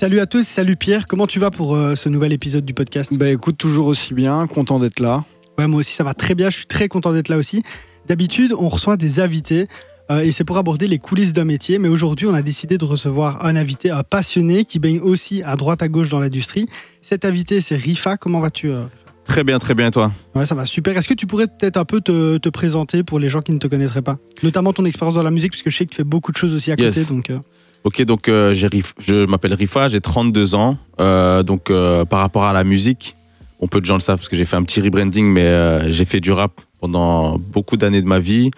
Salut à tous, salut Pierre, comment tu vas pour euh, ce nouvel épisode du podcast? Bah écoute, toujours aussi bien, content d'être là. Ouais, moi aussi ça va très bien, je suis très content d'être là aussi. D'habitude, on reçoit des invités euh, et c'est pour aborder les coulisses d'un métier, mais aujourd'hui on a décidé de recevoir un invité, un passionné qui baigne aussi à droite à gauche dans l'industrie. Cet invité c'est Rifa, comment vas-tu euh Très bien, très bien, et toi? Ouais, ça va super. Est-ce que tu pourrais peut-être un peu te, te présenter pour les gens qui ne te connaîtraient pas? Notamment ton expérience dans la musique, puisque je sais que tu fais beaucoup de choses aussi à côté. Yes. Donc, euh, Ok, donc euh, je m'appelle Rifa, j'ai 32 ans. Euh, donc euh, par rapport à la musique, on peu de gens le savent parce que j'ai fait un petit rebranding, mais j'ai fait du rap pendant beaucoup d'années de ma vie.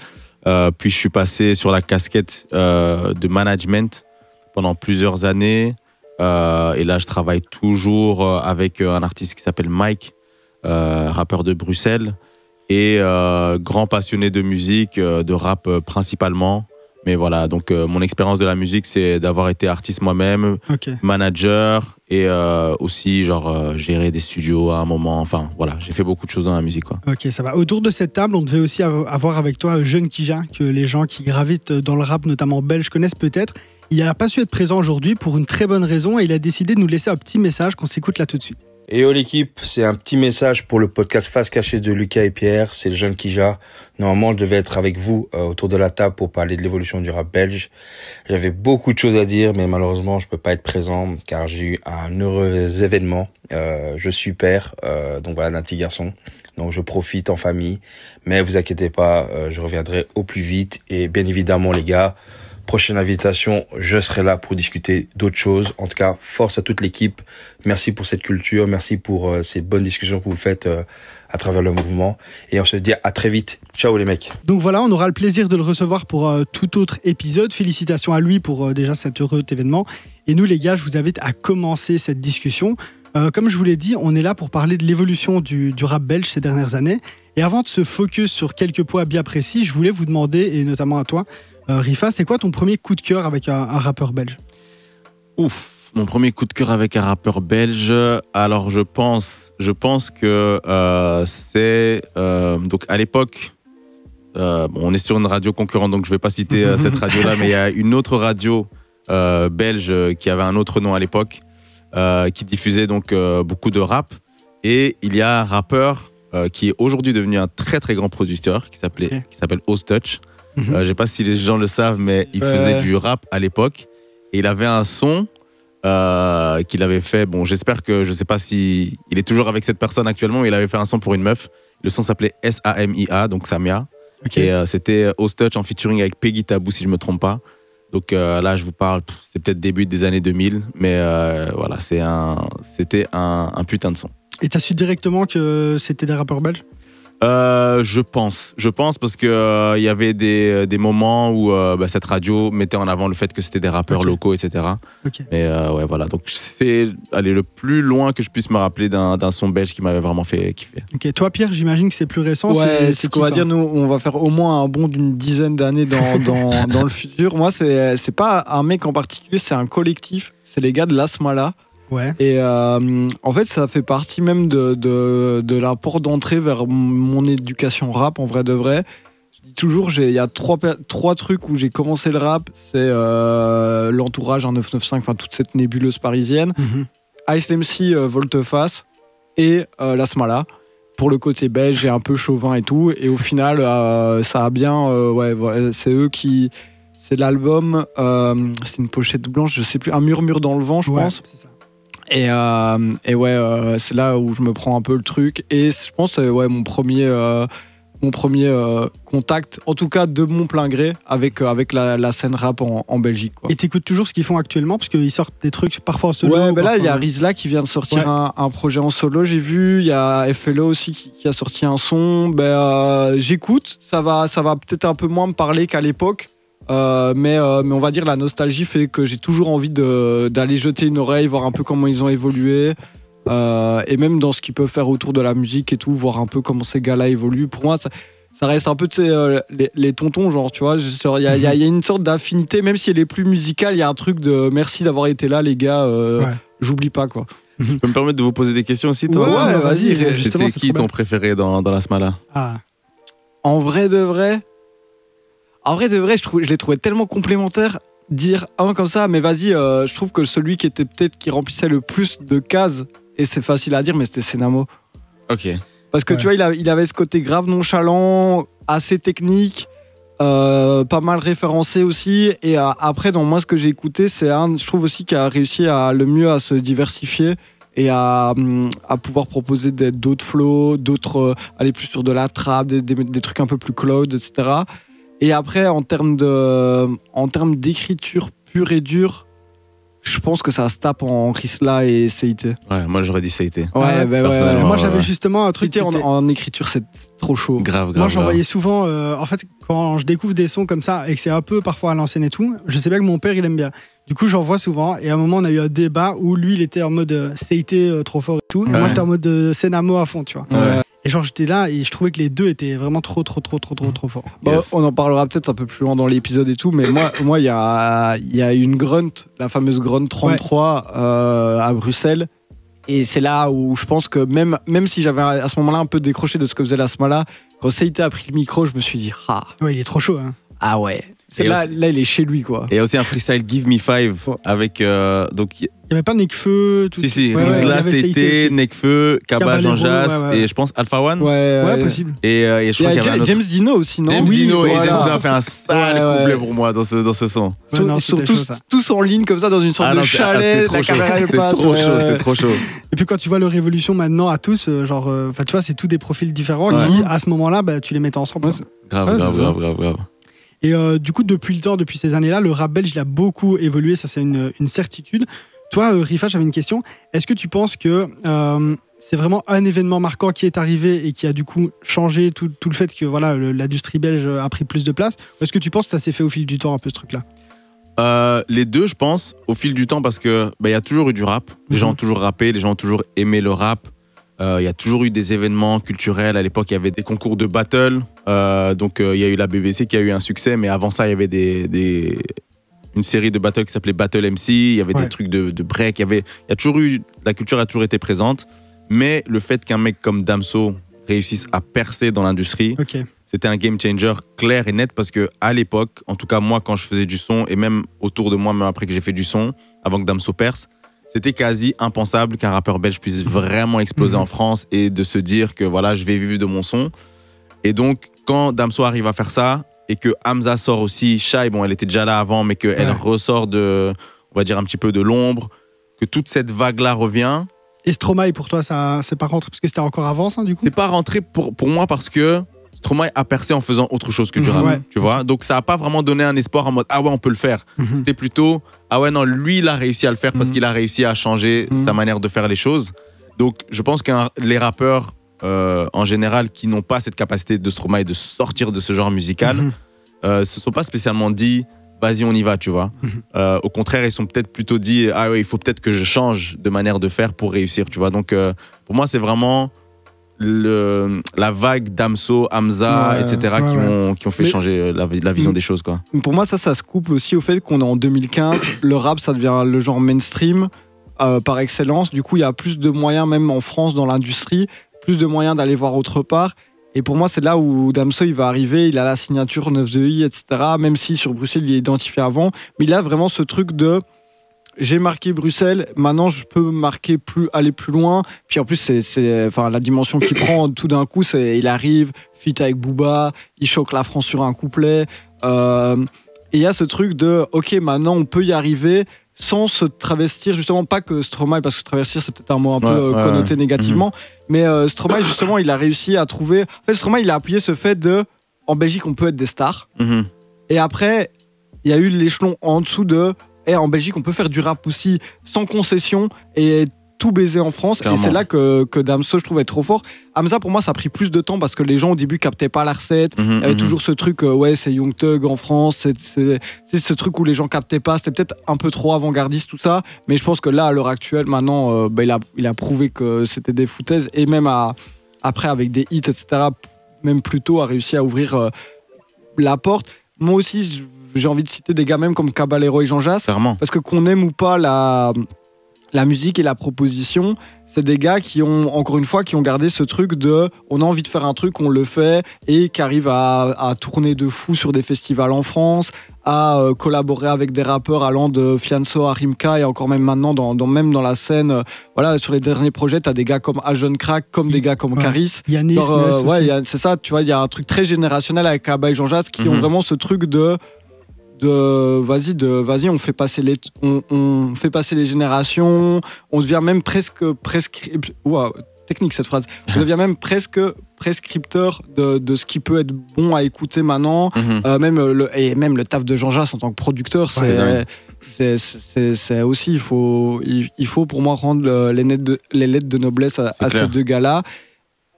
Puis je suis passé sur la casquette de management pendant plusieurs années. Et là, je travaille toujours avec un artiste qui s'appelle Mike, rappeur de Bruxelles, et grand passionné de musique, de rap principalement. Mais voilà, donc euh, mon expérience de la musique, c'est d'avoir été artiste moi-même, manager et euh, aussi genre euh, gérer des studios à un moment. Enfin voilà, j'ai fait beaucoup de choses dans la musique quoi. Ok, ça va. Autour de cette table, on devait aussi av- avoir avec toi un jeune Kija, que les gens qui gravitent dans le rap, notamment belge, connaissent peut-être. Il n'a pas su être présent aujourd'hui pour une très bonne raison et il a décidé de nous laisser un petit message qu'on s'écoute là tout de suite. Et oh l'équipe, c'est un petit message pour le podcast Face Cachée de Lucas et Pierre. C'est le jeune Kija. Normalement, je devais être avec vous euh, autour de la table pour parler de l'évolution du rap belge. J'avais beaucoup de choses à dire, mais malheureusement, je peux pas être présent car j'ai eu un heureux événement. Euh, je suis père, euh, donc voilà, d'un petit garçon. Donc je profite en famille. Mais vous inquiétez pas, euh, je reviendrai au plus vite. Et bien évidemment, les gars, prochaine invitation, je serai là pour discuter d'autres choses. En tout cas, force à toute l'équipe. Merci pour cette culture, merci pour euh, ces bonnes discussions que vous faites euh, à travers le mouvement. Et on se dit à très vite. Ciao les mecs. Donc voilà, on aura le plaisir de le recevoir pour euh, tout autre épisode. Félicitations à lui pour euh, déjà cet heureux événement. Et nous, les gars, je vous invite à commencer cette discussion. Comme je vous l'ai dit, on est là pour parler de l'évolution du, du rap belge ces dernières années. Et avant de se focus sur quelques points bien précis, je voulais vous demander, et notamment à toi, Rifa, c'est quoi ton premier coup de cœur avec un, un rappeur belge Ouf, mon premier coup de cœur avec un rappeur belge. Alors je pense, je pense que euh, c'est euh, donc à l'époque. euh, bon, on est sur une radio concurrente, donc je vais pas citer euh, cette radio-là, mais il y a une autre radio euh, belge euh, qui avait un autre nom à l'époque, euh, qui diffusait donc euh, beaucoup de rap. Et il y a un rappeur euh, qui est aujourd'hui devenu un très très grand producteur qui s'appelait, qui s'appelle Touch. Mhm. Euh, je sais pas si les gens le savent, mais il Ouais. faisait du rap à l'époque. Et il avait un son euh, qu'il avait fait. Bon, j'espère que je sais pas si il est toujours avec cette personne actuellement, mais il avait fait un son pour une meuf. Le son s'appelait S-A-M-I-A, donc Samia. Et euh, c'était Touch en featuring avec Peggy Tabou, si je me trompe pas. Donc euh, là, je vous parle, c'était peut-être début des années 2000, mais euh, voilà, c'est un, c'était un, un putain de son. Et t'as su directement que c'était des rappeurs belges? Euh, je pense, je pense parce que euh, il y avait des, des moments où euh, bah, cette radio mettait en avant le fait que c'était des rappeurs locaux, etc. Mais euh, ouais, voilà. Donc c'est aller le plus loin que je puisse me rappeler d'un d'un son belge qui m'avait vraiment fait kiffer. Ok. Toi, Pierre, j'imagine que c'est plus récent. Ouais, c'est- ce c'est qu'on va dire, nous, on va faire au moins un bond d'une dizaine d'années dans, dans, dans le futur. Moi, c'est c'est pas un mec en particulier, c'est un collectif. C'est les gars de l'Asmala. Ouais. Et euh, en fait, ça fait partie même de, de, de la porte d'entrée vers mon éducation rap, en vrai de vrai. Je dis toujours, il y a trois, trois trucs où j'ai commencé le rap. C'est euh, l'entourage, un 995, enfin toute cette nébuleuse parisienne. Mhm. Ice MC euh, Volteface et euh, Lasmala pour le côté belge et un peu chauvin et tout et au final ça a bien ouais voilà, c'est eux qui c'est l'album c'est une pochette blanche je sais plus un murmure dans le vent je Ouais, pense c'est ça. Et, euh, et ouais euh, c'est là où je me prends un peu le truc et je pense c'est ouais mon premier euh, mon premier euh, contact en tout cas de mon plein gré avec euh, avec la, la scène rap en, en Belgique quoi. Et t'écoutes toujours ce qu'ils font actuellement parce qu'ils sortent des trucs parfois en solo. Ouais, ben là, il y a Rizla qui vient de sortir Ouais. un, un projet en solo, j'ai vu. Il y a FLO aussi qui, qui a sorti un son. Ben, euh, j'écoute. Ça va, ça va peut-être un peu moins me parler qu'à l'époque. Euh, mais, euh, mais on va dire la nostalgie fait que j'ai toujours envie de- d'aller jeter une oreille, voir un peu comment ils ont évolué. Euh, et même dans ce qu'ils peuvent faire autour de la musique et tout, voir un peu comment ces gars-là évoluent. Pour moi, ça, ça reste un peu tu sais, euh, les, les tontons, genre, tu vois. Il y, a- il y y a une sorte d'affinité, même si elle est plus musicale, il y a un truc de merci d'avoir été là, les gars. euh, Ouais. J'oublie pas, quoi. Je peux me permettre de vous poser des questions aussi, toi Ouais, Ouais, vas-y, C'était qui ton préféré dans, dans la Smala? Ah, En vrai de vrai, en vrai de vrai, je, trouve, je les trouvais tellement complémentaires. dire un comme ça, mais vas-y, euh, je trouve que celui qui était peut-être qui remplissait le plus de cases, et c'est facile à dire, mais c'était Senamo. Ok. Parce que Ouais. tu vois, il, a- il avait ce côté grave nonchalant, assez technique, euh, pas mal référencé aussi. Et euh, après, dans moi, ce que j'ai écouté, c'est un, je trouve aussi, qui a réussi à le mieux à se diversifier et à, hum, à pouvoir proposer d'autres flows, d'autres, euh, aller plus sur de la trap, des, des- des trucs un peu plus cloud, etc. Et après, en termes de, en termes d'écriture pure et dure, je pense que ça se tape en Risla et CIT. Ouais, moi j'aurais dit été. Ouais, Ah ouais, bah ouais, ouais. Moi, j'avais justement un truc. CIT en, en écriture, c'est trop chaud. Grave, grave. Moi, j'en grave. voyais souvent. euh, en fait, quand je découvre des sons comme ça et que c'est un peu parfois à l'ancienne et tout, je sais bien que mon père, il aime bien. Du coup, j'en vois souvent. Et à un moment, on a eu un débat où lui, il était en mode euh, CIT euh, trop fort et tout. Et moi, j'étais en mode euh, Senamo à fond, tu vois. Ouais. Et genre, j'étais là et je trouvais que les deux étaient vraiment trop, trop, trop, trop, trop, trop forts. Bon, Yes. on en parlera peut-être un peu plus loin dans l'épisode et tout, mais moi, moi, il y a, il y a une grunt, la fameuse grunt 33 euh, à Bruxelles, et c'est là où je pense que même, même si j'avais à ce moment-là un peu décroché de ce que faisait la Smala, quand CIT a pris le micro, je me suis dit ah, Ouais, il est trop chaud. Hein. ah ouais, là, aussi- là, il est chez lui quoi. Et il y a aussi un freestyle Give Me Five Ouais. avec. euh, donc, Il n'y avait pas Nekfeu, tout si, si, Ouais, ouais, CIT c'était. Nekfeu, Kaba, Jean Jas ouais, ouais. et je pense Alpha One. Ouais, Ouais, ouais. possible. Et, euh, et je Il y crois a qu'il y avait un Ja- autre- James Dino aussi, non James Oui, Dino et. James Dino a fait un sale Ouais, ouais. couplet pour moi dans ce, dans ce son. Non, ils sont c'était tous, chaud, tous en ligne comme ça dans une sorte Ah de non, c'est- ah, chalet, la trop chaud. caméra elle C'était passe. trop chaud, ouais. c'était trop chaud. Et puis quand tu vois leur évolution maintenant à tous, euh, genre, euh, enfin, tu vois, c'est tous des profils différents qui, à ce moment-là, bah, tu les mettais ensemble. Grave, grave, c'est grave, grave, grave. Et euh, du coup, depuis le temps, depuis ces années-là, le rap belge, il a beaucoup évolué, ça c'est une, une certitude. Toi, euh, Rifa, j'avais une question. Est-ce que tu penses que euh, c'est vraiment un événement marquant qui est arrivé et qui a du coup changé tout, tout le fait que voilà l'industrie belge a pris plus de place? Ou est-ce que tu penses que ça s'est fait au fil du temps un peu ce truc-là? Euh, les deux, je pense, au fil du temps, parce que bah, il y a toujours eu du rap. Les Mhm. gens ont toujours rappé, les gens ont toujours aimé le rap. Euh, Il y a toujours eu des événements culturels. À l'époque, il y avait des concours de battle. Euh, donc, euh, il y a eu la BBC qui a eu un succès, mais avant ça, il y avait des, des- une série de battles qui s'appelait Battle MC. Il y avait Ouais. des trucs de, de break. Il y avait, il y a toujours eu, la culture a toujours été présente. Mais le fait qu'un mec comme Damso réussisse à percer dans l'industrie, c'était un game changer clair et net parce que à l'époque, en tout cas moi quand je faisais du son et même autour de moi, même après que j'ai fait du son, avant que Damso perce, c'était quasi impensable qu'un rappeur belge puisse vraiment exploser Mhm. en France et de se dire que voilà, je vais vivre de mon son. Et donc quand Damso arrive à faire ça et que Hamza sort aussi, Shai, bon elle était déjà là avant, mais qu'elle Ouais. ressort de, on va dire un petit peu de l'ombre, que toute cette vague là revient. Et Stromae, pour toi, ça c'est pas rentré? Parce que c'était encore avant ça, du coup? C'est pas rentré pour, pour moi parce que Stromae a percé en faisant autre chose que du Mhm, rap, ouais. tu vois. Donc ça a pas vraiment donné un espoir en mode ah ouais on peut le faire. Mhm. C'était plutôt ah ouais non lui il a réussi à le faire parce Mhm. qu'il a réussi à changer sa manière de faire les choses. Donc je pense que les rappeurs euh, en général qui n'ont pas cette capacité de Stromae de sortir de ce genre musical euh, se sont pas spécialement dit vas-y on y va tu vois. Euh, au contraire ils sont peut-être plutôt dit ah ouais il faut peut-être que je change de manière de faire pour réussir tu vois. Donc euh, pour moi c'est vraiment le, la vague d'Amso, Hamza, Ouais, etc. ouais, qui, ouais. Ont, qui ont fait Mais- changer euh, la, la vision des choses quoi. Pour moi, ça, ça se couple aussi au fait qu'on est en 2015. le rap, ça devient le genre mainstream euh, par excellence. Du coup, il y a plus de moyens, même en France, dans l'industrie, plus de moyens d'aller voir autre part. Et pour moi, c'est là où Damso il va arriver. Il a la signature 9 de I, etc. Même si sur Bruxelles, il est identifié avant. Mais il a vraiment ce truc de j'ai marqué Bruxelles, maintenant je peux marquer plus, aller plus loin. Puis en plus, c'est, enfin, la dimension qu'il prend tout d'un coup, c'est il arrive, fit avec Booba, il choque la France sur un couplet. Euh, et il y a ce truc de, ok, maintenant on peut y arriver sans se travestir, justement, pas que Stromae, parce que travestir c'est peut-être un mot un peu Ouais, euh, ouais, connoté ouais. négativement, mais euh, Stromae, justement, il a réussi à trouver. En fait, Stromae, il a appuyé ce fait de, en Belgique, on peut être des stars. Mhm. Et après, il y a eu l'échelon en dessous de Eh, en Belgique, on peut faire du rap aussi sans concession et tout baiser en France. Clairement. Et c'est là que, que Damso, je trouve, est trop fort. Hamza, pour moi, ça a pris plus de temps parce que les gens au début captaient pas la recette. Mhm, Il y avait mhm. toujours ce truc, euh, ouais, c'est Young Thug en France, c'est ce truc où les gens captaient pas. C'était peut-être un peu trop avant-gardiste, tout ça. Mais je pense que là, à l'heure actuelle, maintenant, euh, bah, il, a, il a prouvé que c'était des foutaises. Et même à- après, avec des hits, etc., même plus tôt, a réussi à ouvrir euh, la porte. Moi aussi, je- j'ai envie de citer des gars même comme Caballero et Jean Jass. Parce que qu'on aime ou pas la, la musique et la proposition, c'est des gars qui ont, encore une fois, qui ont gardé ce truc de on a envie de faire un truc, on le fait, et qui arrivent à, à tourner de fou sur des festivals en France, à euh, collaborer avec des rappeurs allant de Fianso à Rimka et encore même maintenant dans, dans même dans la scène euh, voilà sur les derniers projets t'as des gars comme Ajon Crack comme des gars comme Ouais. Caris Yanis, Genre, euh, ouais, c'est ça, tu vois, il y a un truc très générationnel avec Kaba et Jean Jazz qui ont Mhm. vraiment ce truc de de vas-y de vas-y on fait passer les on, on fait passer les générations on devient même presque technique cette phrase on devient même presque prescripteur de, de ce qui peut être bon à écouter maintenant Mhm. euh, même le, et même le taf de Jean Jass en tant que producteur, c'est, dingue. c'est, aussi, il faut, il, il faut pour moi rendre le- les, lettres de, les lettres de noblesse à, ces deux gars-là.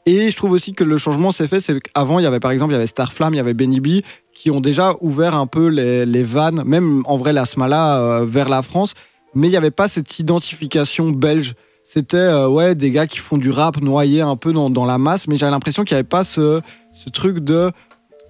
Et je trouve aussi que le changement s'est fait, c'est qu'avant, il y avait par exemple, il y avait Starflame, il y avait Benny B, qui ont déjà ouvert un peu les, les vannes, même en vrai la Smala, euh, vers la France, mais il n'y avait pas cette identification belge. C'était euh, ouais, des gars qui font du rap noyé un peu dans, dans la masse, mais j'avais l'impression qu'il n'y avait pas ce, ce truc de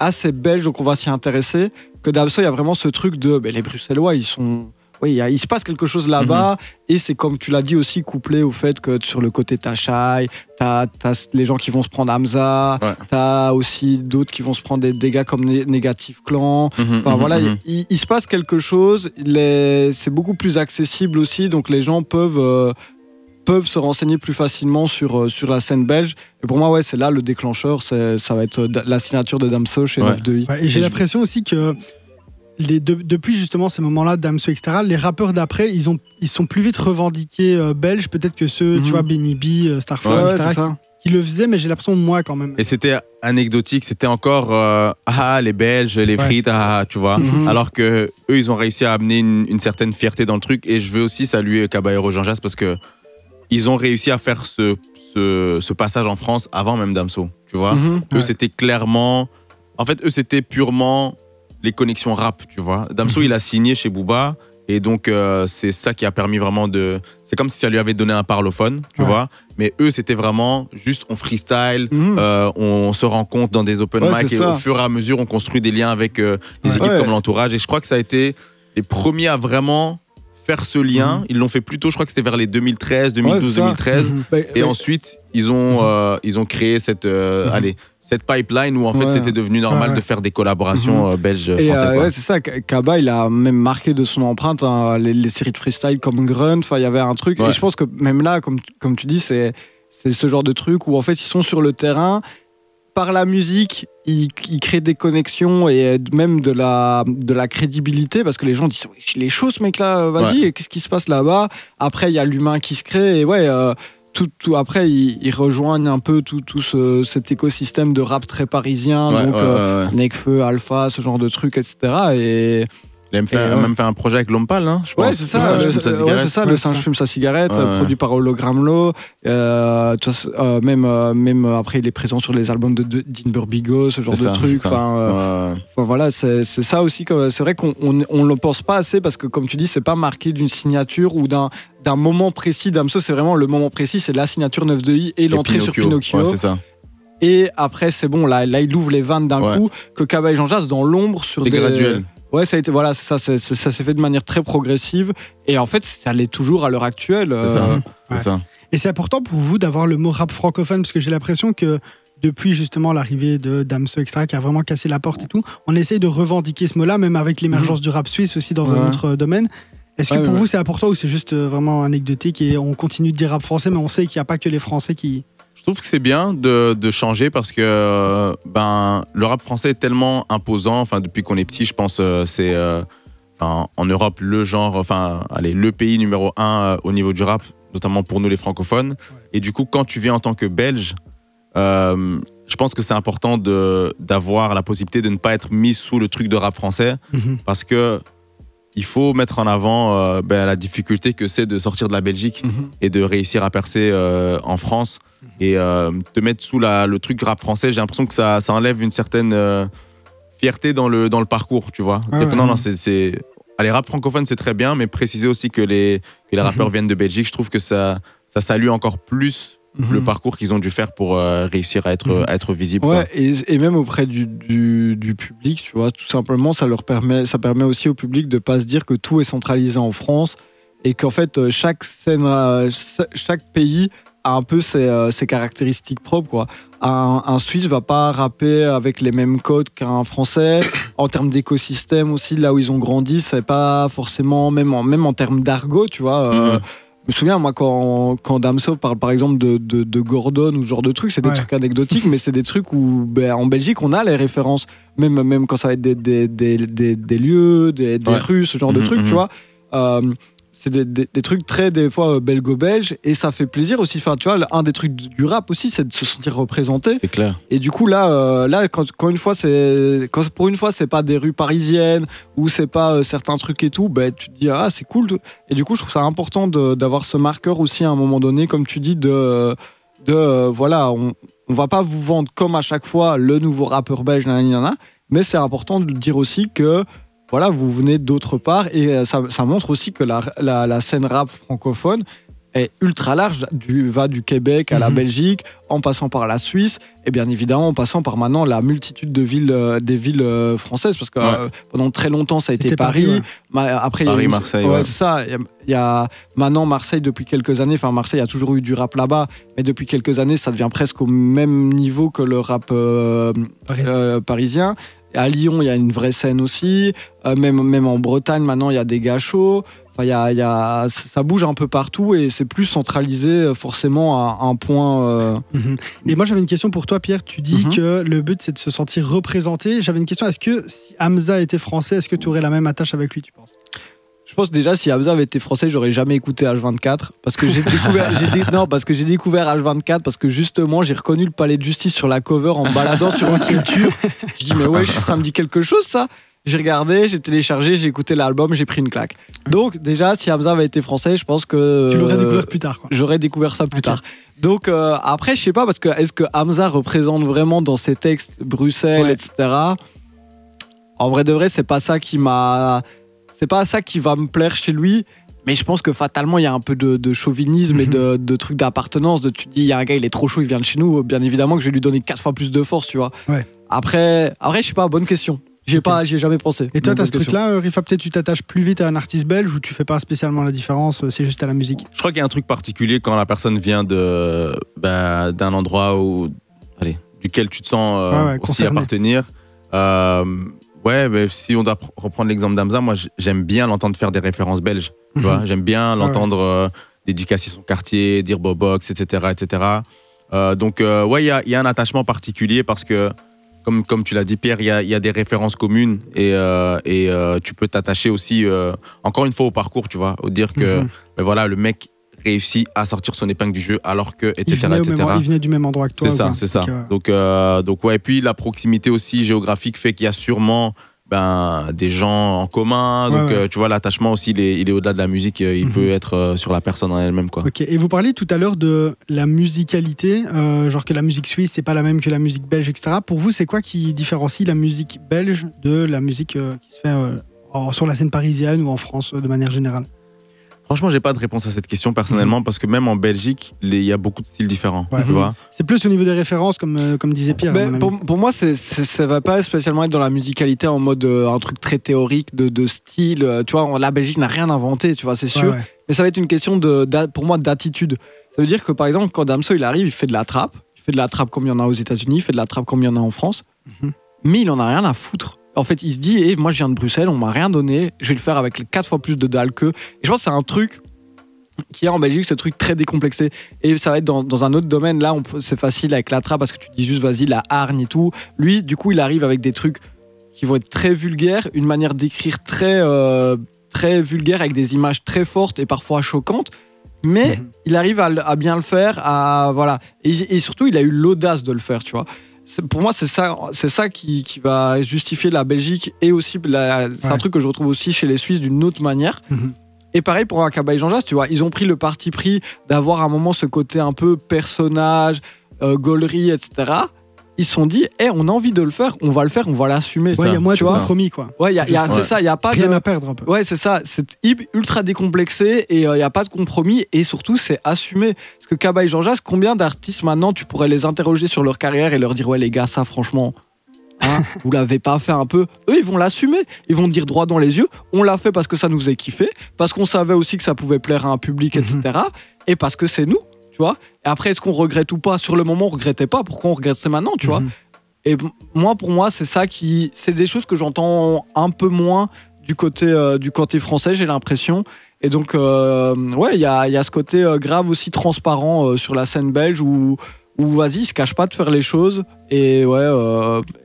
ah c'est belge donc on va s'y intéresser que d'Abso il y a vraiment ce truc de ben, les Bruxellois ils sont oui il, y a- il se passe quelque chose là-bas et c'est comme tu l'as dit aussi couplé au fait que sur le côté Tachai t'as as les gens qui vont se prendre Hamza Ouais. t'as aussi d'autres qui vont se prendre des, gars comme Né- Négatif Clan Mhm, Enfin mhm, voilà, mhm. il, il se passe quelque chose. C'est beaucoup plus accessible aussi, donc les gens peuvent euh, peuvent se renseigner plus facilement sur euh, sur la scène belge. Et pour moi, ouais, c'est là le déclencheur. Ça va être euh, la signature de Damso chez Ouais. 9 Ouais, et j'ai l'impression aussi que les, de- depuis justement ces moments-là, Damso, etc., les rappeurs d'après, ils, ont, ils sont plus vite revendiqués euh, belges, peut-être que ceux, tu Mhm. vois, Benny B, euh, Ouais, ouais, etc., qui, qui le faisaient, mais j'ai l'impression moi quand même. Et c'était anecdotique, c'était encore euh, ah les Belges, les Ouais. frites, ah tu vois. Mhm. Alors que eux ils ont réussi à amener une, une certaine fierté dans le truc. Et je veux aussi saluer Caballero Jean Jass parce que ils ont réussi à faire ce, ce, ce passage en France avant même Damso, tu vois. Mhm. Eux Ouais. c'était clairement, en fait eux c'était purement les connexions rap, tu vois. Damso Mhm. il a signé chez Booba. Et donc, euh, c'est ça qui a permis vraiment de. C'est comme si ça lui avait donné un parlophone, tu Ouais. vois. Mais eux, c'était vraiment juste on freestyle, Mhm. euh, on se rencontre dans des open Ouais, mic et ça. au fur et à mesure, on construit des liens avec euh, les Ouais. équipes comme l'entourage. Et je crois que ça a été les premiers à vraiment faire ce lien. Mhm. Ils l'ont fait plutôt, je crois que c'était vers les 2013, Ouais, 2012, c'est ça. 2013. Mhm. Bah, Et ouais. ensuite, ils ont, Mhm. euh, ils ont créé cette, euh, Mhm. allez, cette pipeline où en fait Ouais. c'était devenu normal Ouais, de faire des collaborations euh, belges Et euh, ouais, c'est ça, Kaba, il a même marqué de son empreinte hein, les, les séries de freestyle comme Grunt. Enfin, il y avait un truc. Et je pense que même là, comme, comme tu dis, c'est c'est ce genre de truc où en fait ils sont sur le terrain. Par la musique, ils créent des connexions et même de la, de la crédibilité parce que les gens disent il est chaud ce mec-là, vas-y, qu'est-ce qui se passe là-bas? Après, il y a l'humain qui se crée et ouais. euh, tout, tout- après, ils, ils rejoignent un peu tout, tout ce- cet écosystème de rap très parisien, Ouais, donc ouais, euh, ouais, ouais. Nekfeu, Alpha, ce genre de trucs, etc. Et Il a même fait, même un projet avec Lompal, hein, je pense. ouais, c'est ça, Le singe fume sa ouais, cigarette. c'est ça, le singe fume sa cigarette, Ouais, ouais. produit par Hologram Low. Euh, euh, même, euh, même euh, après, il est présent sur les albums de, de Dean Burbigo, ce genre de ça. Enfin, euh. Enfin, voilà, c'est ça aussi. C'est vrai qu'on on, on le pense pas assez parce que, comme tu dis, c'est pas marqué d'une signature ou d'un d'un moment précis. Damso, c'est vraiment le moment précis, c'est la signature 9 de I et Et l'entrée sur Pinocchio. Ouais, c'est ça. et après, c'est bon, là, là, il ouvre les vannes d'un Ouais. coup. Que Kaba et Jean Jazz dans l'ombre sur des. graduel. Ouais, ça a été, voilà, ça, ça s'est fait de manière très progressive. Et en fait, ça l'est toujours à l'heure actuelle. C'est ça. euh, C'est Ouais. ça. Et c'est important pour vous d'avoir le mot rap francophone, parce que j'ai l'impression que depuis justement l'arrivée de Damso, etc., qui a vraiment cassé la porte et tout, on essaye de revendiquer ce mot-là, même avec l'émergence du rap suisse aussi dans un autre domaine. Est-ce que Ouais, pour ouais. vous c'est important ou c'est juste euh, vraiment anecdotique et on continue de dire rap français, mais on sait qu'il n'y a pas que les Français qui. Je trouve que c'est bien de, de changer parce que euh, ben, le rap français est tellement imposant. Enfin, depuis qu'on est petit, je pense euh, c'est euh, enfin, en Europe le genre, enfin, allez, le pays numéro un au niveau du rap, notamment pour nous les francophones. Et du coup, quand tu viens en tant que Belge, euh, je pense que c'est important d'avoir la possibilité de ne pas être mis sous le truc de rap français parce que il faut mettre en avant euh, ben, la difficulté que c'est de sortir de la Belgique mhm. et de réussir à percer euh, en France et euh, te mettre sous la, le truc rap français, j'ai l'impression que ça, ça enlève une certaine euh, fierté dans le, dans le parcours, tu vois. Ouais. non, non, c'est. Allez, rap francophone, c'est très bien, mais préciser aussi que les, que les rappeurs viennent de Belgique, je trouve que ça, ça salue encore plus le Mhm. parcours qu'ils ont dû faire pour euh, réussir à être, à être visible. Ouais, et, et même auprès du, du, du public, tu vois, tout simplement, ça leur permet, ça permet aussi au public de pas se dire que tout est centralisé en France et qu'en fait, euh, chaque scène, euh, cha- chaque pays a un peu ses, ses caractéristiques propres, quoi. Un, un Suisse va pas rapper avec les mêmes codes qu'un Français. En termes d'écosystème aussi, là où ils ont grandi, c'est pas forcément, même en, même en termes d'argot, tu vois. euh, Mhm. Je me souviens, moi, quand, quand Damso parle par exemple de, de, de Gordon ou ce genre de trucs, c'est des Ouais. trucs anecdotiques, mais c'est des trucs où, ben, en Belgique, on a les références. Même, même quand ça va être des, des, des, des, des lieux, des, des Ouais. rues, ce genre de Mhm, trucs, tu mhm. vois. Euh, c'est des, des, des trucs très, des fois, euh, belgo-belges, et ça fait plaisir aussi. Enfin, tu vois, un des trucs du rap aussi, c'est de se sentir représenté. C'est clair. Et du coup là, euh, là quand, quand une fois c'est, quand pour une fois c'est pas des rues parisiennes ou c'est pas euh, certains trucs et tout, ben tu te dis ah c'est cool. Et du coup je trouve ça important de- d'avoir ce marqueur aussi à un moment donné, comme tu dis de, de euh, voilà, on, on va pas vous vendre comme à chaque fois le nouveau rappeur belge, nanana, mais c'est important de dire aussi que voilà vous venez d'autre part et euh, ça, ça montre aussi que la, la, la scène rap francophone est ultra large, du, va du Québec à la Mhm. Belgique, en passant par la Suisse, et bien évidemment en passant par maintenant la multitude de villes, euh, des villes euh, françaises, parce que Ouais. euh, pendant très longtemps ça a été Paris. Paris, ouais. Après, il y a Paris, une- Marseille, ouais, ouais. c'est ça. Il y a- il y, a maintenant Marseille depuis quelques années. Enfin, Marseille, a toujours eu du rap là-bas, mais depuis quelques années, ça devient presque au même niveau que le rap Paris. parisien. À Lyon, il y a une vraie scène aussi. Euh, même, même en Bretagne, maintenant, il y a des gars chauds. Enfin, il y a, il y a- ça bouge un peu partout et c'est plus centralisé euh, forcément à un point. euh, Mhm. Et moi j'avais une question pour toi Pierre, tu dis Mhm. que le but c'est de se sentir représenté. J'avais une question, est-ce que si Hamza était français, est-ce que tu aurais la même attache avec lui tu penses? Je pense déjà si Hamza avait été français, j'aurais jamais écouté H24 parce que j'ai découvert dé- non parce que j'ai découvert H24 parce que justement j'ai reconnu le palais de justice sur la cover en baladant sur une culture. Je dis mais ouais, ça me dit quelque chose ça. J'ai regardé, j'ai téléchargé, j'ai écouté l'album, j'ai pris une claque. Donc déjà si Hamza avait été français, je pense que Tu l'aurais euh, découvert plus tard quoi. J'aurais découvert ça plus tard. Donc euh, après, je sais pas parce que est-ce que Hamza représente vraiment dans ses textes Bruxelles, Ouais. etc. En vrai de vrai, c'est pas ça qui m'a, c'est pas ça qui va me plaire chez lui. Mais je pense que fatalement, il y a un peu de, de chauvinisme et Mhm. de, de trucs d'appartenance. De tu te dis, il y a un gars, il est trop chaud, il vient de chez nous. Bien évidemment que je vais lui donner quatre fois plus de force, tu vois. Ouais. Après, après, je sais pas, bonne question. J'y ai Ok. pas, j'y ai jamais pensé. Et toi, t'as ce truc-là, euh, Rifa, peut-être tu t'attaches plus vite à un artiste belge ou tu fais pas spécialement la différence, euh, c'est juste à la musique? Je crois qu'il y a un truc particulier quand la personne vient de bah, d'un endroit où, allez, duquel tu te sens euh, Ouais, ouais, aussi concerné. appartenir. Euh, ouais, mais si on doit pr- reprendre l'exemple d'Amza, moi j'aime bien l'entendre faire des références belges. Tu Mhm. vois, j'aime bien ouais. l'entendre euh, dédicacer son quartier, dire Bobox, etc., etc. Euh, donc euh, ouais, il y a, il y a un attachement particulier parce que comme, comme tu l'as dit Pierre, il y a, y a des références communes et, euh, et tu peux t'attacher aussi, encore une fois, au parcours, tu vois, au dire que Mhm. mais voilà, le mec réussit à sortir son épingle du jeu alors que, il, etc., venait etc. même, il venait du même endroit que toi. C'est ça, c'est ça. Ouais. Donc, euh, donc ouais, et puis la proximité aussi géographique fait qu'il y a sûrement ben, des gens en commun. Ouais, Donc, ouais. euh, tu vois, l'attachement aussi, il est, au-delà de la musique. euh, Il Mhm. peut être euh, sur la personne en elle-même, quoi. Ok, et vous parliez tout à l'heure de la musicalité, euh, genre que la musique suisse c'est pas la même que la musique belge, etc. Pour vous, c'est quoi qui différencie la musique belge de la musique qui se fait sur la scène parisienne ou en France de manière générale? Franchement, j'ai pas de réponse à cette question personnellement parce que même en Belgique, il y a beaucoup de styles différents. Mhm. Ouais. Tu vois C'est plus au niveau des références, comme, euh, comme disait Pierre. pour, pour moi, c'est, c'est- ça va pas spécialement être dans la musicalité en mode euh, un truc très théorique de, de style. euh, Tu vois, la Belgique n'a rien inventé, tu vois, c'est sûr. Ouais, ouais. Mais ça va être une question de, pour moi d'attitude. Ça veut dire que par exemple, quand Damso il arrive, il fait de la trappe. Il fait de la trappe comme il y en a aux États-Unis, il fait de la trappe comme il y en a en France. Mhm. Mais il en a rien à foutre. En fait, il se dit, eh, moi je viens de Bruxelles, on m'a rien donné, je vais le faire avec quatre fois plus de dalles que. Et je pense que c'est un truc qui est en Belgique, ce truc très décomplexé. Et ça va être dans, dans un autre domaine. Là, c'est facile avec la trappe parce que tu dis juste, vas-y, la hargne et tout. Lui, du coup, il arrive avec des trucs qui vont être très vulgaires, une manière d'écrire très, euh, très vulgaire avec des images très fortes et parfois choquantes. Mais Mhm. il arrive à bien le faire, à voilà. Et, et surtout, il a eu l'audace de le faire, tu vois. Pour moi, c'est ça, c'est ça qui, qui va justifier la Belgique et aussi la- c'est un truc que je retrouve aussi chez les Suisses d'une autre manière. Mhm. Et pareil pour un Cabaye Jean Jass, tu vois, ils ont pris le parti pris d'avoir à un moment ce côté un peu personnage, euh, gaulerie, etc. Ils se sont dit, eh, on a envie de le faire, on va le faire, on va l'assumer. Ouais, il y a moins de tu vois. compromis, quoi. Ouais, il y a- il y a- Ouais. c'est ça, il y a pas Rien de. à perdre un peu. Ouais, c'est ça. C'est ultra décomplexé et il n'y a pas de compromis. Et surtout, c'est assumé. Parce que Cabaye Jean Jass, combien d'artistes maintenant tu pourrais les interroger sur leur carrière et leur dire Ouais, les gars, ça, franchement, hein, vous l'avez pas fait un peu Eux, ils vont l'assumer. Ils vont te dire droit dans les yeux On l'a fait parce que ça nous a kiffé, parce qu'on savait aussi que ça pouvait plaire à un public, etc. Et parce que c'est nous. Tu vois. Et après, est-ce qu'on regrette ou pas? Sur le moment, on regrettait pas. Pourquoi on regretterait maintenant, tu vois? Mhm. Et moi, pour moi, c'est ça qui. C'est des choses que j'entends un peu moins du côté, euh, du côté français, j'ai l'impression. Et donc, euh, ouais, il y a, y a ce côté euh, grave aussi transparent euh, sur la scène belge où, où vas-y, il se cache pas de faire les choses. Et ouais,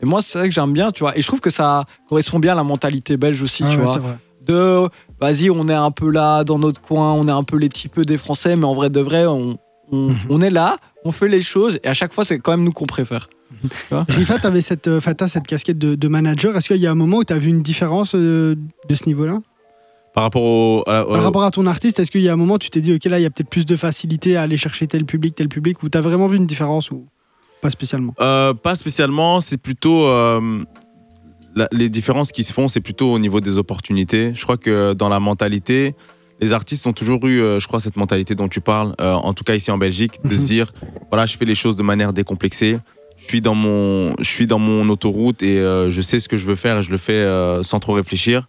et moi, c'est ça que j'aime bien, tu vois. Et je trouve que ça correspond bien à la mentalité belge aussi, Ah tu ouais, vois vrai. de vas-y on est un peu là dans notre coin on est un peu les petits peu des français mais en vrai de vrai on, on, Mhm. on est là on fait les choses et à chaque fois c'est quand même nous qu'on préfère Rifa, tu avais cette, euh, cette casquette de, de manager. Est-ce qu'il y a un moment où tu as vu une différence euh, de ce niveau-là? Par rapport au. à Par rapport à ton artiste, est-ce qu'il y a un moment où tu t'es dit, OK, là, il y a peut-être plus de facilité à aller chercher tel public, tel public, ou tu as vraiment vu une différence ou pas spécialement? Euh, pas spécialement, c'est plutôt euh, la- les différences qui se font, c'est plutôt au niveau des opportunités. Je crois que dans la mentalité, les artistes ont toujours eu, euh, je crois, cette mentalité dont tu parles, euh, en tout cas ici en Belgique, de Mhm. se dire, voilà, je fais les choses de manière décomplexée. Je suis dans mon, je suis dans mon autoroute et euh, je sais ce que je veux faire et je le fais sans trop réfléchir.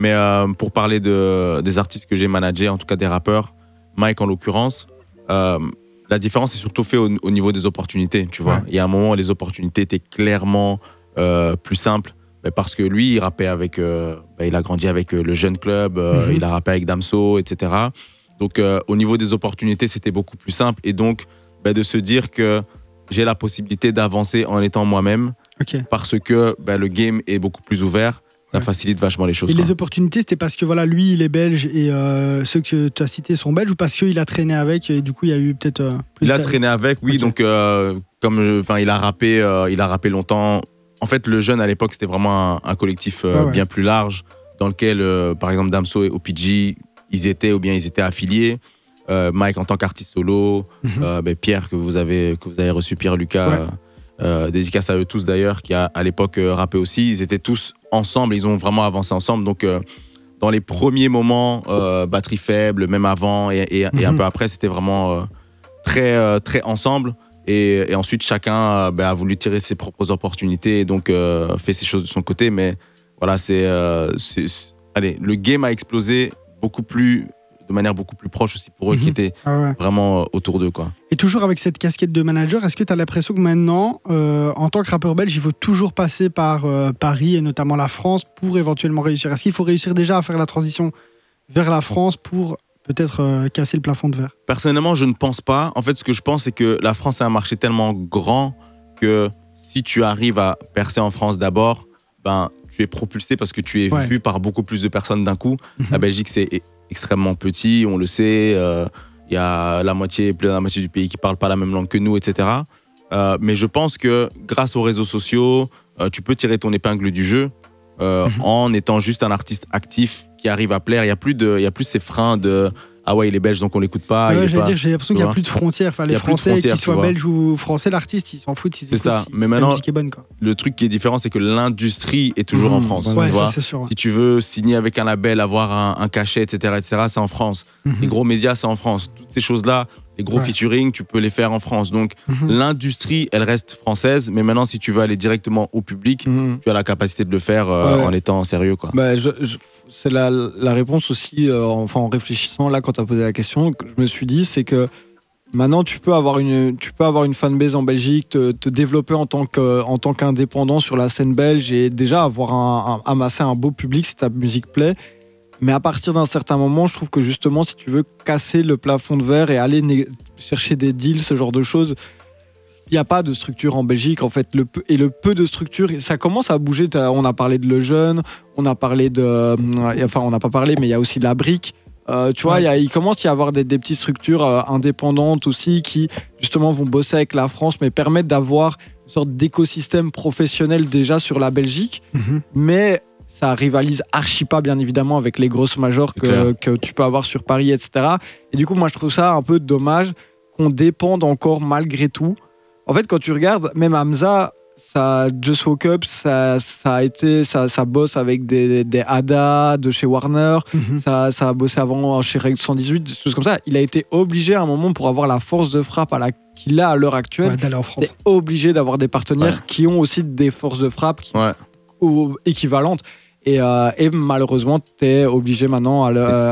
Mais pour parler de, des artistes que j'ai managés, en tout cas des rappeurs, Mike en l'occurrence, euh, la différence est surtout faite au, au niveau des opportunités, tu vois. Il y a un moment où les opportunités étaient clairement euh, plus simples. Parce que lui, il rappait avec, euh, bah, il a grandi avec euh, le jeune club, euh, Mhm. il a rappé avec Damso, etc. Donc euh, au niveau des opportunités, c'était beaucoup plus simple. Et donc bah, de se dire que j'ai la possibilité d'avancer en étant moi-même parce que bah, le game est beaucoup plus ouvert, ça Ouais. facilite vachement les choses. Et quoi. les opportunités, c'était parce que voilà, lui, il est belge et ceux que tu as cités sont belges ou parce qu'il a traîné avec et du coup, il y a eu peut-être Il a traîné avec, oui. Donc, comme, enfin, il a rappé, il a rappé longtemps. En fait, le jeune à l'époque, c'était vraiment un, un collectif euh, ouais. bien plus large, dans lequel, euh, par exemple, Damso et OPG, ils étaient ou bien ils étaient affiliés. Euh, Mike en tant qu'artiste solo, Mhm. ben, Pierre que vous avez que vous avez reçu, Pierre Lucas, Ouais. dédicace à eux tous d'ailleurs, qui a à l'époque rappé aussi. Ils étaient tous ensemble, ils ont vraiment avancé ensemble. Donc dans les premiers moments, batterie faible, même avant et, et- et un Mhm. peu après, c'était vraiment très très ensemble. Et, et ensuite, chacun euh, ben, a voulu tirer ses propres opportunités et donc euh, fait ses choses de son côté. Mais voilà, c'est, euh, c'est- allez, le game a explosé beaucoup plus de manière beaucoup plus proche aussi pour eux Mhm. qui étaient Ah ouais. vraiment autour d'eux quoi. Et toujours avec cette casquette de manager, est-ce que tu as l'impression que maintenant, euh, en tant que rappeur belge, il faut toujours passer par euh, Paris et notamment la France pour éventuellement réussir? Est-ce qu'il faut réussir déjà à faire la transition vers la France pour peut-être euh, casser le plafond de verre Personnellement, je ne pense pas. En fait, ce que je pense, c'est que la France est un marché tellement grand que si tu arrives à percer en France d'abord, ben, tu es propulsé parce que tu es Ouais. vu par beaucoup plus de personnes d'un coup. Mhm. La Belgique, c'est e- extrêmement petit, on le sait. euh, Il y a la moitié, plus de la moitié du pays qui parle pas la même langue que nous, etc. Euh, mais je pense que grâce aux réseaux sociaux, euh, tu peux tirer ton épingle du jeu euh, Mhm. en étant juste un artiste actif qui arrive à plaire. Il y a plus de, il y a plus ces freins de ah ouais, il est belge donc on l'écoute pas. il Ouais, J'allais dire, j'ai l'impression qu'il n'y a plus de frontières. Enfin, les Français, qu'ils soient belges ou français, l'artiste, ils s'en foutent. C'est ça. si- Mais si maintenant- La musique est bonne, quoi. Le truc qui est différent, c'est que l'industrie est toujours en Mhm, France. voilà. Ouais, tu ça, sûr. ouais. Si tu veux signer avec un label, avoir un, un cachet, etc., etc., c'est en France. Mhm. Les gros médias, c'est en France. Toutes ces choses-là, les gros Ouais. featuring, tu peux les faire en France. Donc, Mhm. l'industrie, elle reste française. Mais maintenant, si tu veux aller directement au public, Mhm. tu as la capacité de le faire euh, Ouais. en étant sérieux, quoi. Bah, je- je- c'est la, la réponse aussi, euh, enfin en réfléchissant là quand tu as posé la question, que je me suis dit, c'est que maintenant tu peux avoir une, tu peux avoir une fanbase en Belgique, te, te développer en tant que- en tant qu'indépendant sur la scène belge et déjà avoir un, un- amasser un beau public si ta musique plaît. Mais à partir d'un certain moment, je trouve que justement, si tu veux casser le plafond de verre et aller chercher des deals, ce genre de choses, il n'y a pas de structure en Belgique en fait. Le et le peu de structure, ça commence à bouger. On a parlé de Lejeune, on a parlé de. euh, Enfin, on n'a pas parlé, mais il y a aussi de la brique. Euh, tu vois, Ouais. il y a- il commence à y avoir des, des petites structures euh, indépendantes aussi qui, justement, vont bosser avec la France, mais permettent d'avoir une sorte d'écosystème professionnel déjà sur la Belgique. Mhm. Mais ça rivalise archi pas, bien évidemment, avec les grosses majors que, que tu peux avoir sur Paris, etc. Et du coup, moi, je trouve ça un peu dommage qu'on dépende encore malgré tout. En fait, quand tu regardes, même Hamza, ça Just Woke Up, ça, ça a été, ça, ça bosse avec des, des ADA de chez Warner, Mhm. ça, ça a bossé avant chez Reg 118, des choses comme ça. Il a été obligé à un moment pour avoir la force de frappe à la qu'il a à l'heure actuelle. Ouais, D'aller en France. obligé d'avoir des partenaires Ouais. qui ont aussi des forces de frappe qui- Ouais. ou équivalentes. Et, euh, et malheureusement, tu es obligé maintenant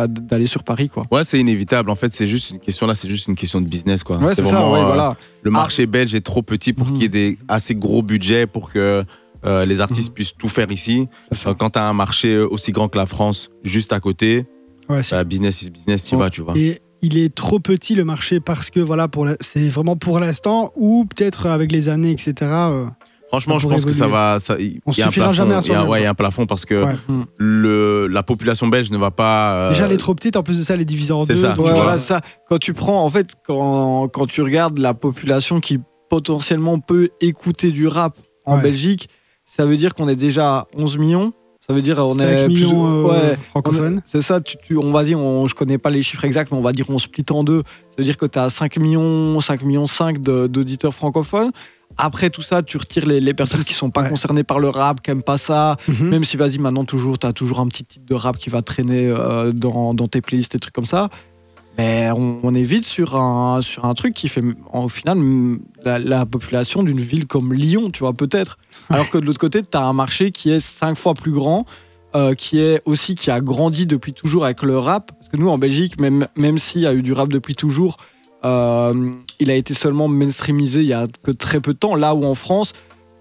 d'aller sur Paris. Quoi. Ouais, c'est inévitable. En fait, c'est juste une question là, c'est juste une question de business quoi. Ouais, c'est ça, ouais, euh, voilà. Le marché belge est trop petit pour Mhm. qu'il y ait des assez gros budgets pour que euh, les artistes Mhm. puissent tout faire ici. Euh, Quand tu as un marché aussi grand que la France juste à côté, Ouais, bah, business is business, tu Ouais. vas, tu vois. Et il est trop petit le marché parce que voilà, pour la- c'est vraiment pour l'instant ou peut-être avec les années, etc. euh, Franchement, je pense que ça va. ça- On y a un suffira plafond, jamais à il y a- soi-même, Ouais, il y a quoi. un plafond parce que Ouais. Mm. le, la population belge ne va pas. euh, Déjà, elle est trop petite. En plus de ça, elle est divisée en c'est deux. ça, donc, Ouais, tu vois. voilà, ça. Quand tu prends, en fait, quand, quand tu regardes la population qui potentiellement peut écouter du rap en Ouais. Belgique, ça veut dire qu'on est déjà à 11 millions. Ça veut dire on 5 est plus- millions euh, ouais, francophones. C'est ça, tu, tu- on va dire, on, je connais pas les chiffres exacts, mais on va dire on split en deux. Ça veut dire que tu as 5 millions, 5 millions 5 de- d'auditeurs francophones. Après tout ça, tu retires les, les personnes qui sont pas Ouais. concernées par le rap, qui aiment pas ça. Mhm. Même si, vas-y, maintenant, toujours, tu as toujours un petit titre de rap qui va traîner euh, dans, dans tes playlists et trucs comme ça. Mais on, on est vite sur un, sur un truc qui fait, au final, la, la population d'une ville comme Lyon, tu vois, peut-être. Alors que de l'autre côté, tu as un marché qui est cinq fois plus grand, euh, qui est aussi, qui a grandi depuis toujours avec le rap. Parce que nous, en Belgique, même, même s'il y a eu du rap depuis toujours, euh, il a été seulement mainstreamisé il y a que très peu de temps. Là où en France,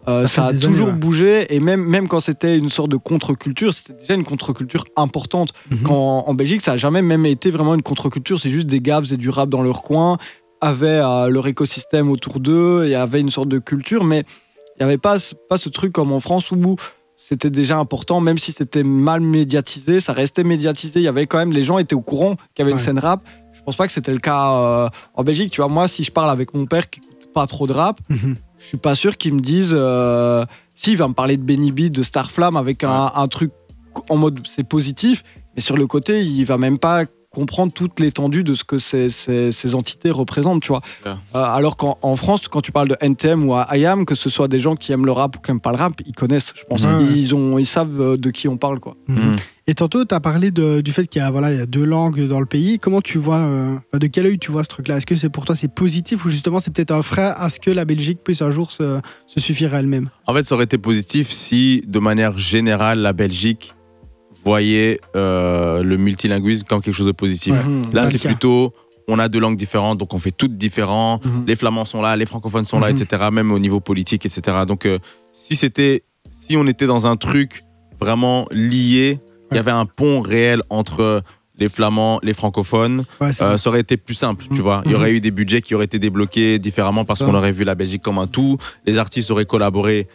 euh, Ça a toujours années, ouais. bougé. Et même, même quand c'était une sorte de contre-culture, c'était déjà une contre-culture importante. Mhm. Quand en Belgique, ça a jamais même été vraiment une contre-culture. C'est juste des gars faisaient du rap dans leur coin, avaient euh, leur écosystème autour d'eux, il y avait une sorte de culture, mais il n'y avait pas, ce- pas ce truc comme en France où c'était déjà important, même si c'était mal médiatisé, ça restait médiatisé. Il y avait quand même, les gens étaient au courant qu'il y avait une scène rap. Je pense pas que c'était le cas euh, en Belgique. Tu vois, moi, si je parle avec mon père qui écoute pas trop de rap, Mhm. je suis pas sûr qu'il me dise euh, si il va me parler de Benny B, de Starflame avec un, un truc en mode c'est positif, mais sur le côté il va même pas comprendre toute l'étendue de ce que ces, ces- ces entités représentent, tu vois. Euh, alors qu'en en France, quand tu parles de NTM ou à IAM, que ce soit des gens qui aiment le rap ou qui aiment pas le rap, ils connaissent, je pense. Ouais. Ils, ont, ils savent euh, de qui on parle, quoi. Mhm. Mhm. Et tantôt, tu as parlé de- du fait qu'il y, a, voilà, il y a deux langues dans le pays. Comment tu vois, euh, de quel œil tu vois ce truc-là? Est-ce que c'est pour toi c'est positif ou justement c'est peut-être un frein à ce que la Belgique puisse un jour se, se suffire à elle-même? En fait, ça aurait été positif si, de manière générale, la Belgique voyait euh, le multilinguisme comme quelque chose de positif. Ouais. Mhm. Là, c'est plutôt, on a deux langues différentes, donc on fait toutes différents. Mhm. Les flamands sont là, les francophones sont là, Mhm. etc. Même au niveau politique, etc. Donc, euh, si c'était, si on était dans un truc vraiment lié, il Ouais. y avait un pont réel entre les flamands, les francophones, Ouais, euh, ça aurait été plus simple, tu vois. Il y aurait eu des budgets qui auraient été débloqués différemment parce qu'on aurait vu la Belgique comme un tout. Les artistes auraient collaboré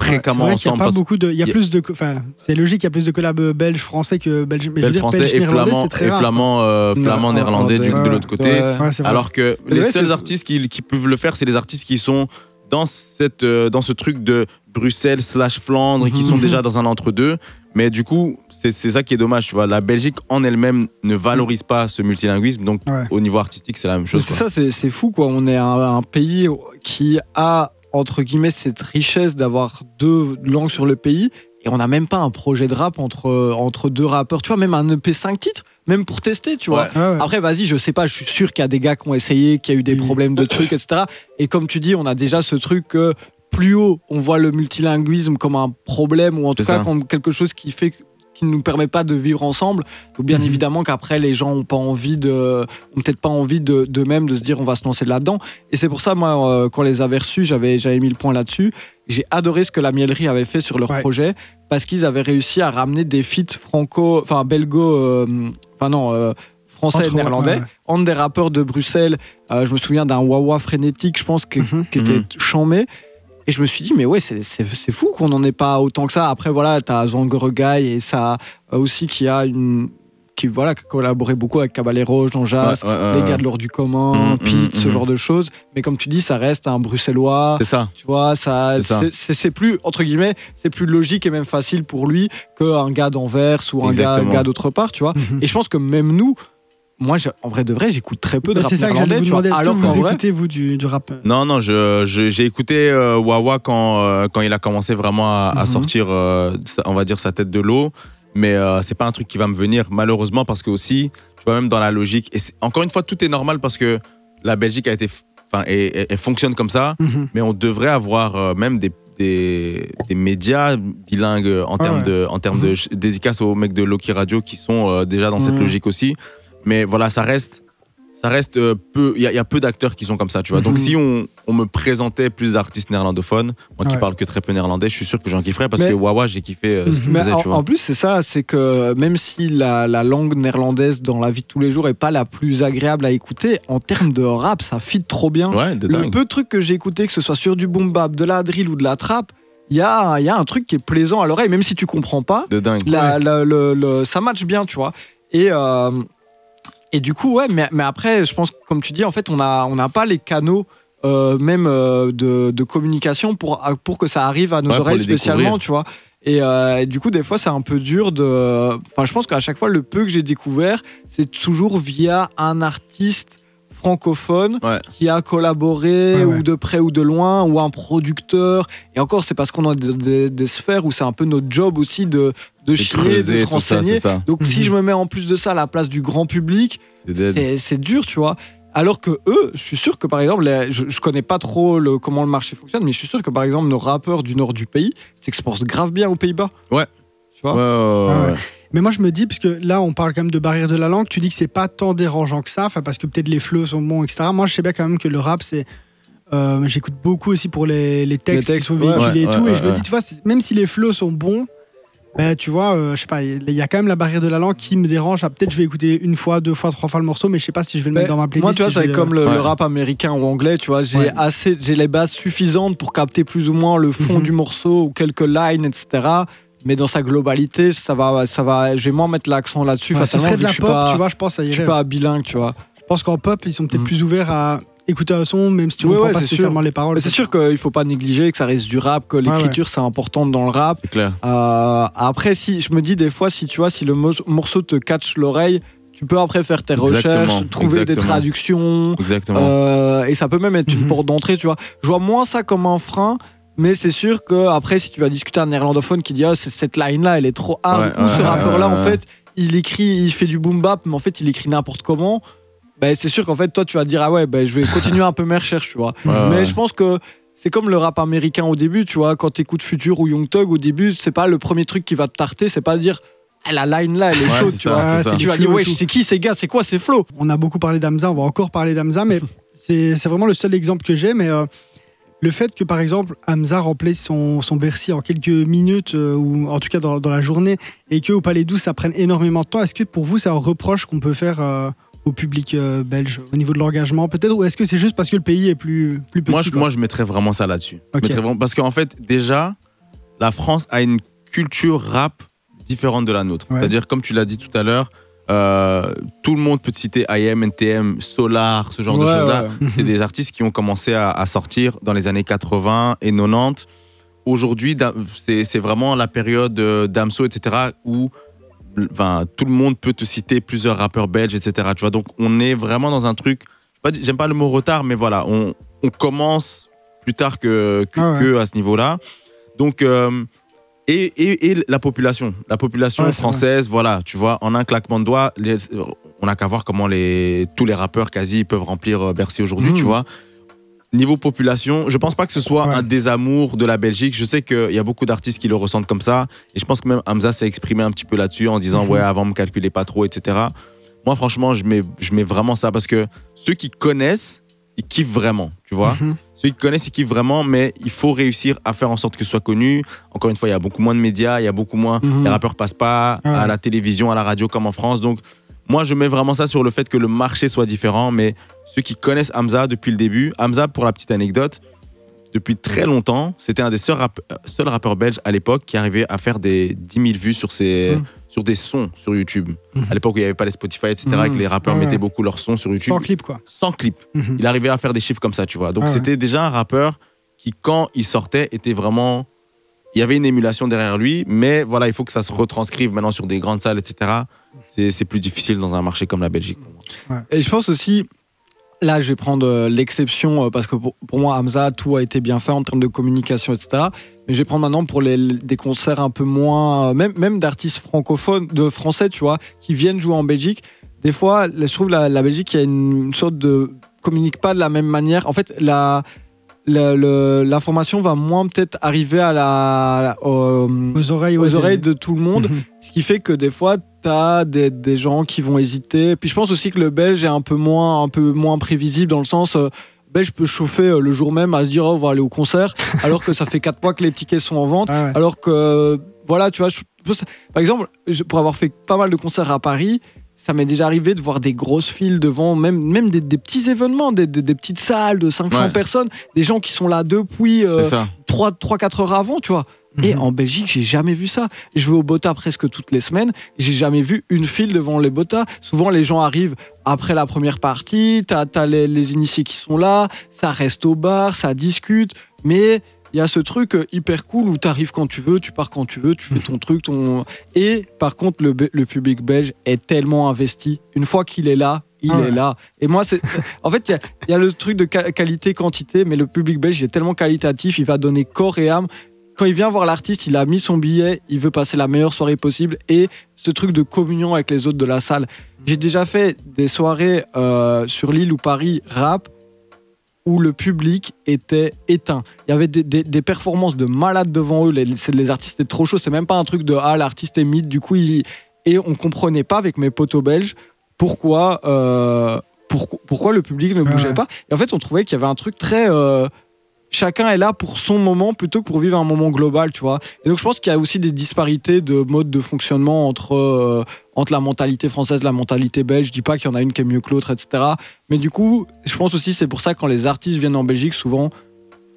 Fréquemment c'est vrai qu'il y a ensemble. pas beaucoup de, il y a il plus de, enfin, c'est logique, il y a plus de collabs belges français que belges, français et néerlandais, flamand, très et rare. flamand, euh, flamand Ouais, néerlandais du- de l'autre côté. Ouais. Alors que Mais les ouais, seuls artistes qui, qui peuvent le faire, c'est les artistes qui sont dans, cette, euh, dans ce truc de Bruxelles slash Flandre et qui sont Mhm. déjà dans un entre-deux. Mais du coup, c'est c'est ça qui est dommage. Tu vois. La Belgique en elle-même ne valorise pas ce multilinguisme. Donc, Ouais. au niveau artistique, c'est la même chose. C'est ça, c'est c'est fou quoi. On est un, un pays qui a entre guillemets cette richesse d'avoir deux langues sur le pays et on n'a même pas un projet de rap entre entre deux rappeurs. Tu vois, même un EP 5 titres, même pour tester, tu vois. Ouais. Ouais, ouais. Après, vas-y, je sais pas, je suis sûr qu'il y a des gars qui ont essayé, qu'il y a eu des Oui. problèmes de trucs, etc. Et comme tu dis, on a déjà ce truc que plus haut, on voit le multilinguisme comme un problème ou en tout cas ça. comme quelque chose qui fait qui ne nous permet pas de vivre ensemble. Donc bien Mhm. évidemment qu'après les gens ont pas envie de, ont peut-être pas envie de, de même de se dire on va se lancer là-dedans. Et c'est pour ça moi euh, quand on les avait reçus, j'avais j'avais mis le point là-dessus. J'ai adoré ce que la Mielerie avait fait sur leur Ouais. projet parce qu'ils avaient réussi à ramener des feats franco, enfin belgo, euh, enfin non. euh, français Entre- et néerlandais, ouais, ouais. entre des rappeurs de Bruxelles. Euh, je me souviens d'un Wawa frénétique, je pense, que- Mhm. qui était Mhm. chambé. Et je me suis dit, mais ouais, c'est c'est- c'est fou qu'on n'en ait pas autant que ça. Après, voilà, t'as Zangoregai et ça aussi qui a une. qui, voilà, qui a collaboré beaucoup avec Caballero, Jean Jas, Ouais, ouais, ouais, les gars de l'ordre du commun, Mhm, Pete, ce mhm. genre de choses. Mais comme tu dis, ça reste un bruxellois. C'est ça. Tu vois, ça, C'est ça. c'est- c'est c'est plus, entre guillemets, c'est plus logique et même facile pour lui qu'un gars d'Anvers ou un gars, gars d'autre part, tu vois. Et je pense que même nous, moi, j'ai- en vrai de vrai, j'écoute très peu de Bah, rap c'est ça que j'allais néerlandais, vous tu vois. demander. Est-ce que Alors qu'en vous vrai, écoutez, vous, du, du rap Non, non, je, je- j'ai écouté euh, Wawa quand, euh, quand il a commencé vraiment à, à Mhm. sortir, euh, on va dire, sa tête de l'eau. Mais euh, c'est pas un truc qui va me venir, malheureusement, parce que aussi, tu vois, même dans la logique, et encore une fois, tout est normal parce que la Belgique a été, enfin, et- et- elle fonctionne comme ça, Mhm. mais on devrait avoir euh, même des des, des médias bilingues en Ah termes ouais. de, en termes de ch- dédicaces aux mecs de Loki Radio qui sont euh, déjà dans cette Mhm. logique aussi. Mais voilà, ça reste, ça reste euh, peu. Il y, a- il y a peu d'acteurs qui sont comme ça, tu vois. Donc Mhm. si on, on me présentait plus d'artistes néerlandophones, moi qui Ouais. parle que très peu néerlandais, je suis sûr que j'en kifferais parce Mais- que Wawa, j'ai kiffé euh, ce qu'il faisait, en, tu vois. en plus, c'est ça, c'est que même si la, la langue néerlandaise dans la vie de tous les jours est pas la plus agréable à écouter, en termes de rap, ça fit trop bien. Ouais, de Le peu de trucs que j'ai écouté, que ce soit sur du boom bap, de la drill ou de la trap, il y a, y a un truc qui est plaisant à l'oreille, même si tu comprends pas. De dingue. La- la- le- le- ça match bien, tu vois. Et, euh, et du coup, ouais, mais, mais après, je pense, comme tu dis, en fait, on n'a on n'a pas les canaux. euh, même euh, de, de communication pour, pour que ça arrive à nos Ouais, oreilles les spécialement, découvrir. tu vois. Et, euh, et du coup, des fois, c'est un peu dur de. Enfin, je pense qu'à chaque fois, le peu que j'ai découvert, c'est toujours via un artiste francophone Ouais. qui a collaboré Ouais, ouais. ou de près ou de loin ou un producteur. Et encore, c'est parce qu'on a des, des- des sphères où c'est un peu notre job aussi de, de chier, de se renseigner. ça. Donc, si Mhm. je me mets en plus de ça à la place du grand public, C'est dur, tu vois. Alors que eux, je suis sûr que par exemple, les- je, je connais pas trop le, comment le marché fonctionne, mais je suis sûr que par exemple, nos rappeurs du nord du pays s'exportent grave bien aux Pays-Bas. Ouais. Tu vois Ouais, ouais, ouais, Ah. Mais moi, je me dis, parce que là, on parle quand même de barrière de la langue, tu dis que c'est pas tant dérangeant que ça, enfin, parce que peut-être les flows sont bons, etc. Moi, je sais bien quand même que le rap, c'est. euh, J'écoute beaucoup aussi pour les, les textes Les textes, qui sont véhiculés Ouais, et tout. ouais, et je me dis, tu vois, même si les flows sont bons, bah, tu vois, euh, je sais pas, il y a quand même la barrière de la langue qui me dérange. Ah, Peut-être je vais écouter une fois, deux fois, trois fois le morceau, mais je sais pas si je vais le Mais mettre dans ma playlist. Moi, tu vois, si c'est comme le- le, le Ouais. rap américain ou anglais, tu vois, j'ai Ouais. assez, j'ai les bases suffisantes pour capter plus ou moins le fond Mhm. du morceau ou quelques lines, etc. Mais dans sa globalité, ça va, ça va, je vais moins mettre l'accent là-dessus. Ouais, ce serait de la pop, pas- tu vois, je pense, ça Je suis pas bilingue, tu vois. Je pense qu'en pop, ils sont peut-être Mhm. plus ouverts à écouter un son, même si tu Ouais, comprends ouais, pas c'est spécialement les paroles. C'est sûr qu'il faut pas négliger que ça reste du rap, que l'écriture c'est important dans le rap. C'est clair. Euh, après, si je me dis des fois, si tu vois, si le mo- morceau te catch l'oreille, tu peux après faire tes Exactement, recherches, trouver des traductions, Exactement. euh, et ça peut même être une Mhm. porte d'entrée, tu vois. Je vois moins ça comme un frein. Mais c'est sûr que après, si tu vas discuter à un néerlandophone qui dit ah, cette line-là, elle est trop hard, Ouais, ou ouais, ce ouais, rappeur-là, ouais, en fait, il écrit, il fait du boom bap, mais en fait, il écrit n'importe comment. Ben, c'est sûr qu'en fait, toi, tu vas te dire ah ouais, ben, je vais continuer un peu mes recherches, tu vois. Ouais, Mais ouais. je pense que c'est comme le rap américain au début, tu vois, quand t'écoutes Future ou Young Thug au début, c'est pas le premier truc qui va te tarter, c'est pas de dire Ah, la line là, elle est Ouais, chaude, tu ça, vois. ça. Tu vas dire ouais, c'est qui ces gars, c'est quoi ces flows On a beaucoup parlé d'Amza, on va encore parler d'Amza, mais c'est c'est vraiment le seul exemple que j'ai. Mais euh, le fait que, par exemple, Hamza remplisse son, son Bercy en quelques minutes, euh, ou en tout cas dans, dans la journée, et que au Palais 12, ça prenne énormément de temps, est-ce que pour vous, c'est un reproche qu'on peut faire euh, au public euh, belge au niveau de l'engagement, peut-être Ou est-ce que c'est juste parce que le pays est plus, plus petit Moi, je, quoi moi, je mettrais vraiment ça là-dessus. Je Ok. mettrais vraiment- Parce qu'en fait, déjà, la France a une culture rap différente de la nôtre. Ouais. C'est-à-dire, comme tu l'as dit tout à l'heure, euh, tout le monde peut te citer IM, NTM, Solar, ce genre de Ouais, choses-là. ouais. C'est des artistes qui ont commencé à, à sortir dans les années 80 et 90. Aujourd'hui, Da- c'est c'est vraiment la période euh, d'Amso, etc., où enfin, tout le monde peut te citer plusieurs rappeurs belges, etc. Tu vois, donc on est vraiment dans un truc. J'aime pas le mot retard, mais voilà, on, on commence plus tard que, que, Ah ouais. que à ce niveau-là. Donc, euh, et, et, et la population, la population Ouais, française, voilà, tu vois, en un claquement de doigts, les- on n'a qu'à voir comment les, tous les rappeurs quasi peuvent remplir euh, Bercy aujourd'hui, tu vois. Niveau population, je pense pas que ce soit Ouais. un désamour de la Belgique. Je sais qu'il y a beaucoup d'artistes qui le ressentent comme ça. Et je pense que même Hamza s'est exprimé un petit peu là-dessus en disant Mhm. Ouais, avant, me calculez pas trop, etc. Moi, franchement, je mets, je mets vraiment ça parce que ceux qui connaissent, ils kiffent vraiment, tu vois. Mhm. Ceux qui connaissent, ils kiffent vraiment, mais il faut réussir à faire en sorte que ce soit connu. Encore une fois, il y a beaucoup moins de médias, il y a beaucoup moins. Mhm. Les rappeurs passent pas à la télévision, à la radio comme en France. Donc, moi, je mets vraiment ça sur le fait que le marché soit différent. Mais ceux qui connaissent Hamza depuis le début, Hamza, pour la petite anecdote, depuis très longtemps, c'était un des seuls, rap- seuls rappeurs belges à l'époque qui arrivait à faire des 10 000 vues sur, ses, Mhm. sur des sons sur YouTube. Mhm. À l'époque où il n'y avait pas les Spotify, etc., Mhm. et que les rappeurs Ah ouais. mettaient beaucoup leurs sons sur YouTube. Sans clip, quoi. Sans clip il arrivait à faire des chiffres comme ça, tu vois. Donc Ah ouais. c'était déjà un rappeur qui, quand il sortait, était vraiment. Il y avait une émulation derrière lui, mais voilà, il faut que ça se retranscrive maintenant sur des grandes salles, etc. C'est plus difficile dans un marché comme la Belgique. Et je pense aussi, là, je vais prendre euh, l'exception euh, parce que pour, pour moi, Hamza, tout a été bien fait en termes de communication, etc. Mais je vais prendre maintenant pour les, des concerts un peu moins, euh, même, même d'artistes francophones, de français, tu vois, qui viennent jouer en Belgique. Des fois, je trouve la, la Belgique, il y a une, sorte de communique pas de la même manière. En fait, la l'information va moins peut-être arriver à la, au- Aux oreilles, aux oreilles de tout le monde. Mhm. Ce qui fait que des fois, tu as des, des gens qui vont hésiter. Puis je pense aussi que le belge est un peu moins, un peu moins prévisible dans le sens. Euh, belge peut chauffer euh, le jour même à se dire oh, on va aller au concert, alors que ça fait 4 mois que les tickets sont en vente. Ah ouais. Alors que, voilà, tu vois, je- par exemple, pour avoir fait pas mal de concerts à Paris, ça m'est déjà arrivé de voir des grosses files devant, même, même des, des petits événements, des, des- des petites salles de 500 Ouais. personnes, des gens qui sont là depuis euh, C'est ça. 3-4 heures avant, tu vois. Et Mhm. en Belgique, j'ai jamais vu ça. Je vais au Bota presque toutes les semaines. J'ai jamais vu une file devant les Bota. Souvent, les gens arrivent après la première partie. T'as as les, les initiés qui sont là. Ça reste au bar, ça discute. Mais il y a ce truc euh, hyper cool où t'arrives quand tu veux, tu pars quand tu veux, tu fais ton truc. Ton... Et par contre, le, public belge est tellement investi. Une fois qu'il est là, il Ah est là. Et moi, c'est. En fait, il y y, a le truc de qualité-quantité, mais le public belge il est tellement qualitatif, il va donner corps et âme quand il vient voir l'artiste, il a mis son billet, il veut passer la meilleure soirée possible et ce truc de communion avec les autres de la salle. J'ai déjà fait des soirées euh, sur l'île ou Paris rap où le public était éteint. Il y avait des, des- des performances de malades devant eux. Les, artistes étaient trop chauds. C'est même pas un truc de ah l'artiste est mythe. Du coup, il... et on comprenait pas avec mes potos belges pourquoi euh, pourquoi, pourquoi le public ne bougeait ouais. pas. Et en fait, on trouvait qu'il y avait un truc très euh, chacun est là pour son moment plutôt que pour vivre un moment global, tu vois. Et donc je pense qu'il y a aussi des disparités de mode de fonctionnement entre euh, entre la mentalité française, la mentalité belge. Je dis pas qu'il y en a une qui est mieux que l'autre, etc. Mais du coup, je pense aussi c'est pour ça que quand les artistes viennent en Belgique, souvent,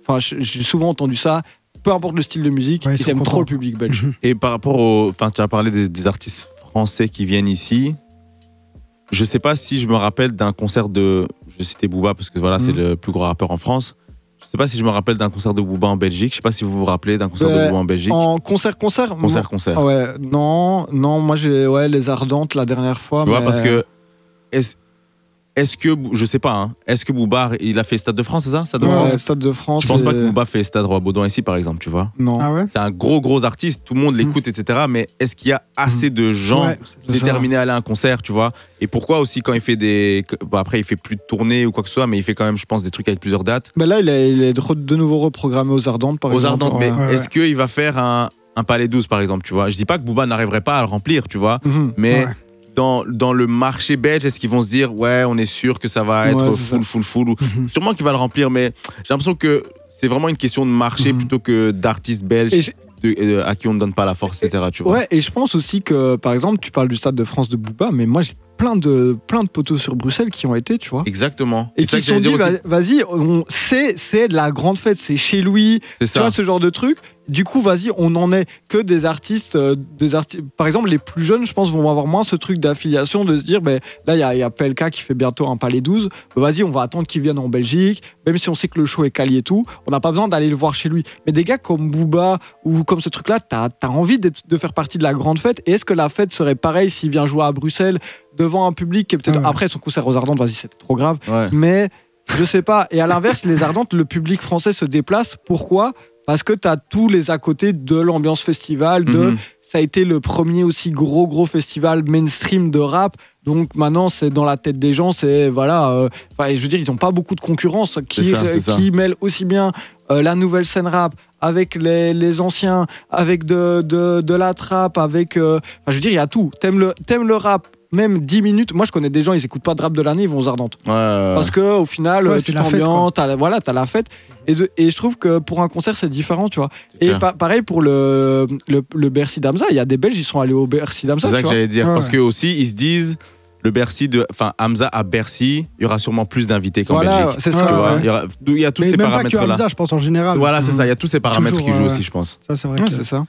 enfin j'ai souvent entendu ça. Peu importe le style de musique, Ouais, ils aiment contents. trop le public belge. Mhm. Et par rapport au. Enfin, tu as parlé des, des artistes français qui viennent ici. Je sais pas si je me rappelle d'un concert de. Je citais Booba parce que voilà, c'est Mhm. le plus gros rappeur en France. Je sais pas si je me rappelle d'un concert de Booba en Belgique. Je sais pas si vous vous rappelez d'un concert de Booba en Belgique. En concert, concert, Concert, concert. Ouais, non, non, moi j'ai ouais les ardentes la dernière fois. Tu vois, parce que. Est-ce est que. Je sais pas, hein, est-ce que Booba, il a fait Stade de France, c'est ça Stade de Ouais, France? Stade de France. Je pense pas que Booba fait Stade Roi Baudouin ici, par exemple, tu vois? Non. Ah ouais? C'est un gros, gros artiste, tout le monde l'écoute, etc. Mais est-ce qu'il y a assez de gens Ouais, déterminés à aller à un concert, tu vois? Et pourquoi aussi quand il fait des. bon, après, il fait plus de tournées ou quoi que ce soit, mais il fait quand même, je pense, des trucs avec plusieurs dates? Ben là, il est, il est de, nouveau reprogrammé aux Ardentes, par Aux exemple. Ardentes, mais est-ce qu'il va faire un, un Palais 12, par exemple, tu vois? Je dis pas que Booba n'arriverait pas à le remplir, tu vois? Mhm. Mais Ouais. Dans, dans le marché belge, est-ce qu'ils vont se dire, ouais, on est sûr que ça va être Ouais, full, full, full, ou- Mhm. Sûrement qu'il va le remplir, mais j'ai l'impression que c'est vraiment une question de marché Mhm. plutôt que d'artistes belges Et je- de- euh, à qui on ne donne pas la force, etc. Tu vois Ouais, et je pense aussi que, par exemple, tu parles du Stade de France de Booba, mais moi, j'ai plein de, plein de poteaux sur Bruxelles qui ont été, tu vois. Exactement. Et qui se sont dit, va- vas-y, on- c'est c'est la grande fête, c'est chez lui, C'est tu ça. vois, ce genre de truc. Du coup, vas-y, on en est que des artistes, euh, des artistes. Par exemple, les plus jeunes, je pense, vont avoir moins ce truc d'affiliation de se dire, ben là, il y a, il y a PLK qui fait bientôt un Palais 12. Ben, vas-y, on va attendre qu'il vienne en Belgique, même si on sait que le show est quali et tout. On n'a pas besoin d'aller le voir chez lui. Mais des gars comme Booba ou comme ce truc-là, t'as as envie de faire partie de la grande fête. Et est-ce que la fête serait pareille s'il vient jouer à Bruxelles devant un public qui est peut-être Ah ouais. après son concert aux Ardentes, vas-y, c'était trop grave Ouais. mais je sais pas. Et à l'inverse, les Ardentes, le public français se déplace. Pourquoi? Parce que tu as tous les à côté de l'ambiance festival, de Mhm. ça a été le premier aussi gros gros festival mainstream de rap. Donc maintenant, c'est dans la tête des gens, c'est voilà. euh, Enfin, je veux dire, ils n'ont pas beaucoup de concurrence qui, C'est ça, c'est ça. qui mêle aussi bien euh, la nouvelle scène rap avec les, les anciens, avec de, de, de la trap, avec. euh, enfin, je veux dire, il y a tout. T'aimes le, t'aimes le rap, même 10 minutes. Moi, je connais des gens, ils écoutent pas de rap de l'année, ils vont aux Ardentes. Ouais, ouais, Parce que au final, Ouais, euh, c'est tu t'ambiances, t'as la- voilà, t'as la fête. Et, de- et je trouve que pour un concert, c'est différent, tu vois. c'est Et pa- pareil pour le, le, le Bercy d'Amza. Il y a des Belges, ils sont allés au Bercy d'Amza. C'est ça tu que vois. j'allais dire. Ouais, Parce ouais. que aussi, ils se disent, le Bercy de. Enfin, Hamza à Bercy, il y aura sûrement plus d'invités qu'en Voilà, Belgique. c'est ça. Tu vois, ouais. il y, aura- il y a tous Mais ces même pas que paramètres-là. Je pense en général. Voilà, c'est ça. Il y a tous ces paramètres Toujours, qui jouent ouais. aussi, je pense. Ça, c'est vrai. Ouais, que- c'est ça.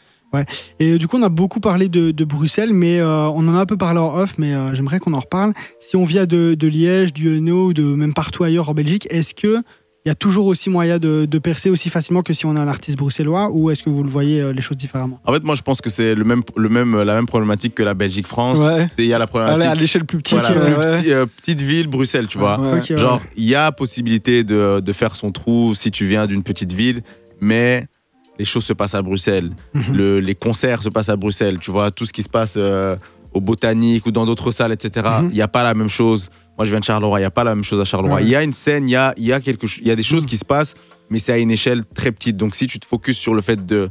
Et euh, du coup, on a beaucoup parlé de, de Bruxelles, mais euh, on en a un peu parlé en off, mais euh, j'aimerais qu'on en reparle. Si on vient de, de Liège, du Hainaut, ou de même partout ailleurs en Belgique, est-ce que il y a toujours aussi moyen de, de percer aussi facilement que si on est un artiste bruxellois, ou est-ce que vous le voyez euh, les choses différemment? En fait, moi, je pense que c'est le même, le même, la même problématique que la Belgique-France. Ouais. C'est il y a la problématique. à l'échelle plus petite. voilà, ouais, plus ouais. petit, euh, petite ville, Bruxelles, tu vois. Ouais. Genre, il y a possibilité de, de faire son trou si tu viens d'une petite ville, mais les choses se passent à Bruxelles. Mhm. Le- les concerts se passent à Bruxelles. Tu vois, tout ce qui se passe euh, au Botanique ou dans d'autres salles, etc. Il Mhm. n'y a pas la même chose. Moi, je viens de Charleroi. Il n'y a pas la même chose à Charleroi. Il y a une scène, il y a, il y a, quelque, ch- il y a des choses Mm. qui se passent, mais c'est à une échelle très petite. Donc, si tu te focuses sur le fait de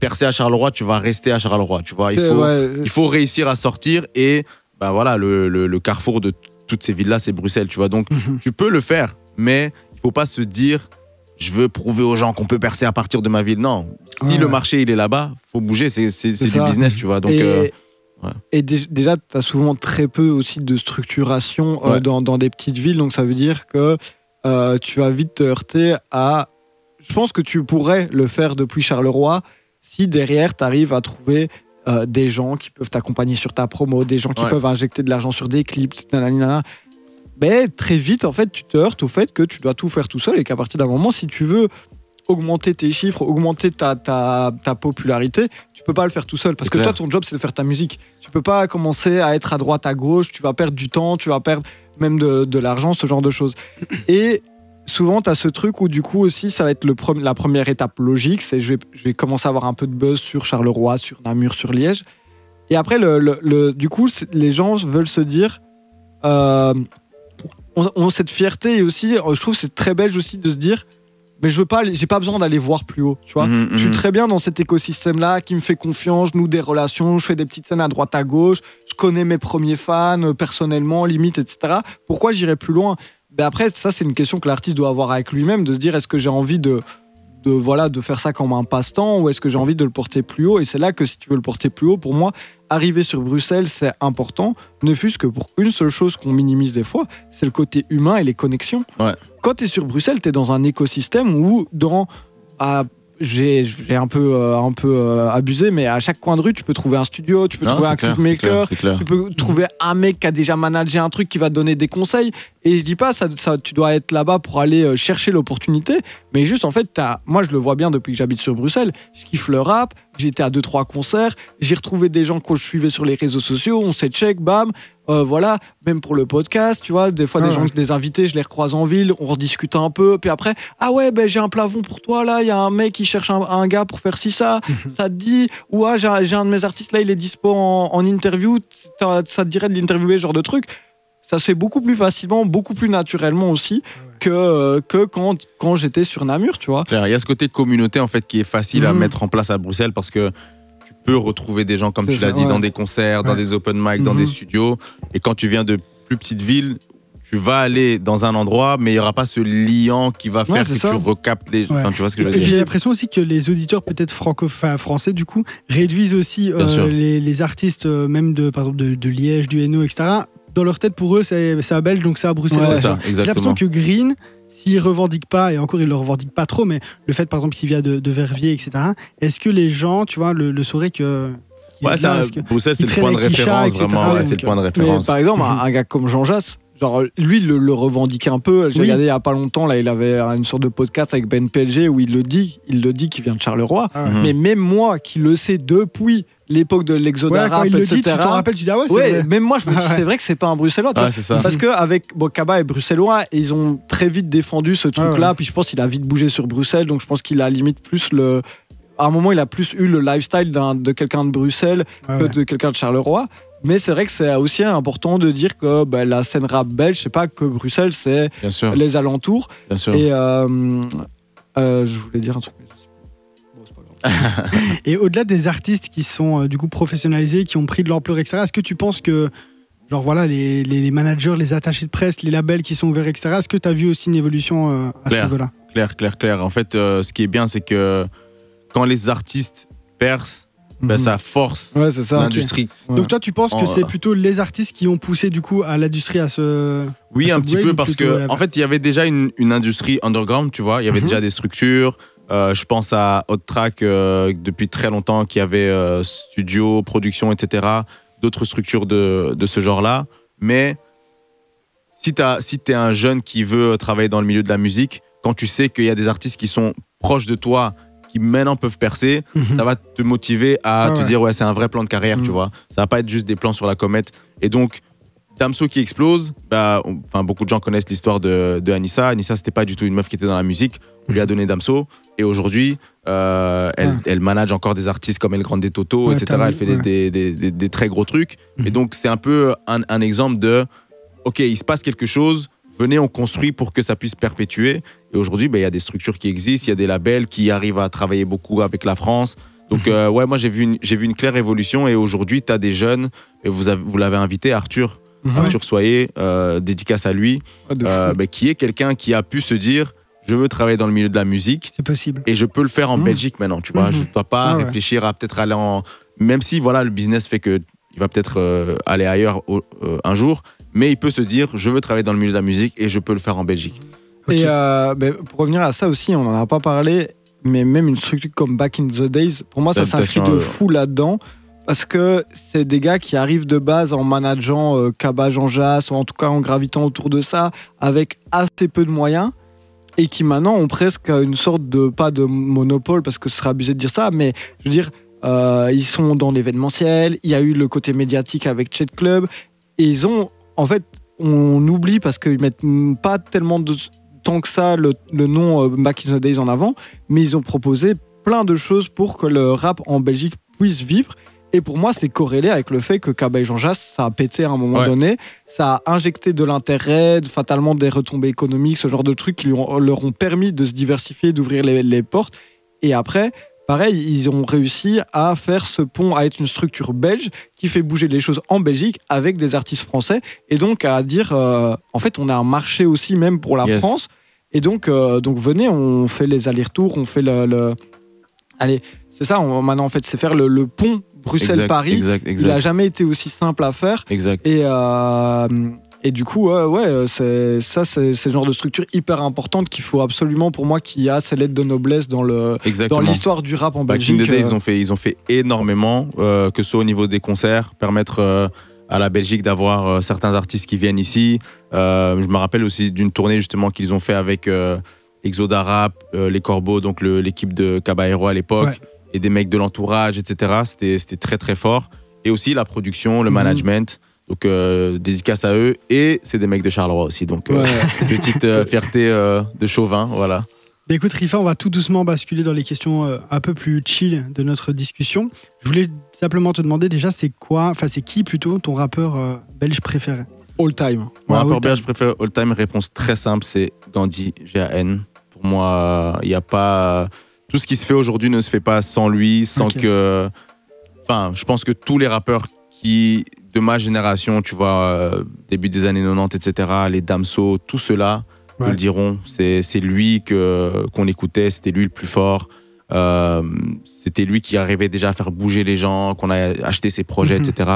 percer à Charleroi, tu vas rester à Charleroi. Tu vois, il faut, ouais, il faut réussir à sortir et bah voilà, le, le- le carrefour de toutes ces villes-là, c'est Bruxelles. Tu vois, donc Mhm. tu peux le faire, mais il faut pas se dire je veux prouver aux gens qu'on peut percer à partir de ma ville. Non, si Ouais, le marché il est là-bas, faut bouger. C'est du business, tu vois. Donc et, euh, ouais. et dé- déjà, tu as souvent très peu aussi de structuration euh, Ouais. dans, dans des petites villes. Donc, ça veut dire que euh, tu vas vite te heurter à. Je pense que tu pourrais le faire depuis Charleroi si derrière, tu arrives à trouver des gens qui peuvent t'accompagner sur ta promo, des gens qui peuvent injecter de l'argent sur des clips, nanana. Mais très vite, en fait, tu te heurtes au fait que tu dois tout faire tout seul et qu'à partir d'un moment, si tu veux augmenter tes chiffres, augmenter ta, ta, ta popularité, tu peux pas le faire tout seul. Parce que clair. toi, ton job, c'est de faire ta musique. Tu peux pas commencer à être à droite, à gauche, tu vas perdre du temps, tu vas perdre même de, de l'argent, ce genre de choses. Et souvent, tu as ce truc où, du coup, aussi, ça va être le la première étape logique. C'est je vais, je vais commencer à avoir un peu de buzz sur Charleroi, sur Namur, sur Liège. Et après, le, le- le- du coup, les gens veulent se dire. euh, on, a cette fierté et aussi, euh, je trouve c'est très belge aussi de se dire. Mais je veux pas, j'ai pas besoin d'aller voir plus haut, tu vois. mhm, Je suis mhm. très bien dans cet écosystème-là qui me fait confiance, je noue des relations, je fais des petites scènes à droite à gauche, je connais mes premiers fans euh, personnellement, limite, etc. Pourquoi j'irai plus loin? Ben Après, ça, c'est une question que l'artiste doit avoir avec lui-même, de se dire est-ce que j'ai envie de, de, voilà, de faire ça comme un passe-temps ou est-ce que j'ai envie de le porter plus haut? Et c'est là que si tu veux le porter plus haut, pour moi, arriver sur Bruxelles, c'est important, ne fût-ce que pour une seule chose qu'on minimise des fois, c'est le côté humain et les connexions. Ouais. Quand tu es sur Bruxelles, tu es dans un écosystème où, dans. ah, j'ai un peu, euh, un peu euh, abusé, mais à chaque coin de rue, tu peux trouver un studio, tu peux Non, trouver un clipmaker, tu peux trouver un mec qui a déjà managé un truc qui va te donner des conseils. Et je dis pas, ça, ça, tu dois être là-bas pour aller euh, chercher l'opportunité. Mais juste, en fait, t'as- moi, je le vois bien depuis que j'habite sur Bruxelles. Je kiffe le rap. Été à deux, trois concerts. J'ai retrouvé des gens que je suivais sur les réseaux sociaux. On s'est check, bam. Euh, voilà, même pour le podcast, tu vois, des fois Ah des ouais. gens, des invités, je les recroise en ville, on rediscute un peu, puis après, ah ouais, ben j'ai un plafond pour toi là, il y a un mec qui cherche un, un gars pour faire ci ça, ça te dit, ou ah j'ai un de mes artistes là, il est dispo en, en interview, ça te dirait de l'interviewer, genre de truc. Ça se fait beaucoup plus facilement, beaucoup plus naturellement aussi que, euh, que quand, quand j'étais sur Namur, tu vois. Il y a ce côté communauté en fait qui est facile à Mhm. mettre en place à Bruxelles parce que tu peux retrouver des gens comme tu l'as dit ouais. dans des concerts, dans des open mic, dans Mhm. des studios. Et quand tu viens de plus petites villes, tu vas aller dans un endroit, mais il y aura pas ce liant qui va faire Ouais, que ça. tu recaptes les. Ouais. Enfin, tu vois ce que je Et veux J'ai l'impression aussi que les auditeurs peut-être français du coup réduisent aussi euh, les, les artistes euh, même de par exemple de, de Liège, du Hainaut, etc. Dans leur tête pour eux c'est à Belge donc c'est à Bruxelles. Ouais, C'est ça, J'ai l'impression que Green s'il revendique pas et encore il le revendique pas trop mais le fait par exemple qu'il vient de, de Verviers etc. Est-ce que les gens tu vois le, le sauraient que Ouais, ça, Bruxelles, c'est le point de référence, etc., vraiment. ouais, c'est le point de Mais référence. par exemple, un, Mhm. un gars comme Jean Jass, genre lui le, le revendique un peu. J'ai Oui. regardé il y a pas longtemps, là, il avait une sorte de podcast avec Ben PLG où il le dit, il le dit qu'il vient de Charleroi. Ah ouais. Mhm. Mais même moi qui le sais depuis l'époque de Ouais, l'exoda quand rap, il le etc. dit, tu t'en rappelles, tu dis ah ouais, c'est ouais, vrai. même moi je me dis Ah ouais. c'est vrai que c'est pas un bruxellois. Ouais, ça. Parce que avec bon, Kaba est bruxellois et ils ont très vite défendu ce truc-là. ouais. Puis je pense qu'il a vite bougé sur Bruxelles, donc je pense qu'il a limite plus le. À un moment, il a plus eu le lifestyle d'un- de quelqu'un de Bruxelles Ouais, que ouais. de quelqu'un de Charleroi. Mais c'est vrai que c'est aussi important de dire que ben, la scène rap belge, c'est pas que Bruxelles, c'est les alentours. bien sûr. Et euh, euh, je voulais dire un truc. Et au-delà des artistes qui sont euh, du coup professionnalisés, qui ont pris de l'ampleur, etc., est-ce que tu penses que, genre voilà, les, les- les managers, les attachés de presse, les labels qui sont ouverts, etc., est-ce que tu as vu aussi une évolution euh, à ce niveau-là? Clair, clair, clair. En fait, euh, ce qui est bien, c'est que quand les artistes percent, ben, Mhm. ça force Ouais, l'industrie. Ouais. Donc toi, tu penses que c'est plutôt les artistes qui ont poussé du coup à l'industrie à se... Oui, un petit peu parce que, en fait, il y avait déjà une, une industrie underground, tu vois. Il y avait Mhm. déjà des structures. Euh, je pense à Hot Track euh, depuis très longtemps qui avait euh, studio, production, etc. D'autres structures de, de ce genre-là. Mais si tu si es un jeune qui veut travailler dans le milieu de la musique, quand tu sais qu'il y a des artistes qui sont proches de toi, qui maintenant peuvent percer, ça va te motiver à Ah te ouais. dire ouais c'est un vrai plan de carrière Mm. tu vois ça va pas être juste des plans sur la comète et donc Damso qui explose bah on- beaucoup de gens connaissent l'histoire de, de Anissa Anissa c'était pas du tout une meuf qui était dans la musique on lui a donné Damso et aujourd'hui euh, elle, Ouais. elle manage encore des artistes comme El Grande Toto Ouais, etc elle fait des, ouais. des, des- des- des très gros trucs Mhm. et donc c'est un peu un, un exemple de ok, il se passe quelque chose, venez, on construit pour que ça puisse perpétuer. Et aujourd'hui, ben, il y a des structures qui existent, il y a des labels qui arrivent à travailler beaucoup avec la France. Donc, euh, ouais, moi, j'ai vu, une- j'ai vu une claire évolution. Et aujourd'hui, tu as des jeunes, et vous, avez- vous l'avez invité, Arthur, Mhm. Arthur Soyer, euh, dédicace à lui, ben, qui est quelqu'un qui a pu se dire je veux travailler dans le milieu de la musique C'est possible. et je peux le faire en Mhm. Belgique maintenant, tu vois. Mhm. Je dois pas Ah ouais. réfléchir à peut-être aller en. Même si, voilà, le business fait que il va peut-être euh, aller ailleurs au- euh, un jour, mais il peut se dire je veux travailler dans le milieu de la musique et je peux le faire en Belgique. Et euh, ben, pour revenir à ça aussi, on n'en a pas parlé, mais même une structure comme Back in the Days, pour moi, ça s'inscrit de fou là-dedans. Parce que c'est des gars qui arrivent de base en manageant euh, Kaba Jean Jass, ou en tout cas en gravitant autour de ça, avec assez peu de moyens, et qui maintenant ont presque une sorte de, pas de monopole, parce que ce serait abusé de dire ça, mais je veux dire, euh, ils sont dans l'événementiel, il y a eu le côté médiatique avec Chet Club, et ils ont, en fait, on oublie parce qu'ils mettent pas tellement de tant que ça le, le nom euh, Back Days en avant, mais ils ont proposé plein de choses pour que le rap en Belgique puisse vivre. Et pour moi, c'est corrélé avec le fait que Kaba et Jean Jass, ça a pété à un moment Ouais. donné. Ça a injecté de l'intérêt, fatalement des retombées économiques, ce genre de trucs qui lui ont- leur ont permis de se diversifier, d'ouvrir les, les portes. Et après, pareil, ils ont réussi à faire ce pont, à être une structure belge qui fait bouger les choses en Belgique avec des artistes français. Et donc à dire, euh, en fait, on a un marché aussi même pour la Yes. France. Et donc, euh, donc venez, on fait les allers-retours, on fait le... le- Allez, c'est ça, on- maintenant en fait, c'est faire le, le pont Bruxelles-Paris. Il a exact, jamais été aussi simple à faire. exact. Et, euh, et du coup, ouais, ouais, euh, c'est, ça, c'est, le genre de structure hyper importante qu'il faut absolument, pour moi, qu'il y a ces lettres de noblesse dans, le, dans Exactement. l'histoire du rap en Back in Belgique. the euh, ils ont fait, ils ont fait énormément, euh, que ce soit au niveau des concerts, permettre à la Belgique d'avoir certains artistes qui viennent ici. Je me rappelle aussi d'une tournée justement qu'ils ont fait avec euh, Exoda Rap, euh, les Corbeaux, donc l'équipe de Caballero à l'époque, Ouais. Et des mecs de l'entourage, etc. C'était, c'était très très fort. Et aussi la production, le Mhm. management. Donc euh, dédicace à eux. Et c'est des mecs de Charleroi aussi. Donc euh, ouais. petite euh, fierté euh, de Chauvin, voilà. Bah, écoute, Rifa, on va tout doucement basculer dans les questions euh, un peu plus chill de notre discussion. Je voulais simplement te demander déjà, c'est quoi, enfin, c'est qui plutôt ton rappeur euh, belge préféré? All time. Mon Ouais, rappeur belge préféré all time, réponse très simple, c'est Gandhi, G-A-N. Pour moi, il n'y a pas. Tout ce qui se fait aujourd'hui ne se fait pas sans lui, sans que. Enfin, je pense que tous les rappeurs qui, de ma génération, tu vois, euh, début des années 90, etc., les Damso, tout cela Ouais. nous le diront. C'est c'est lui que qu'on écoutait, c'était lui le plus fort. Euh, c'était lui qui arrivait déjà à faire bouger les gens, qu'on a acheté ses projets, Mhm. etc.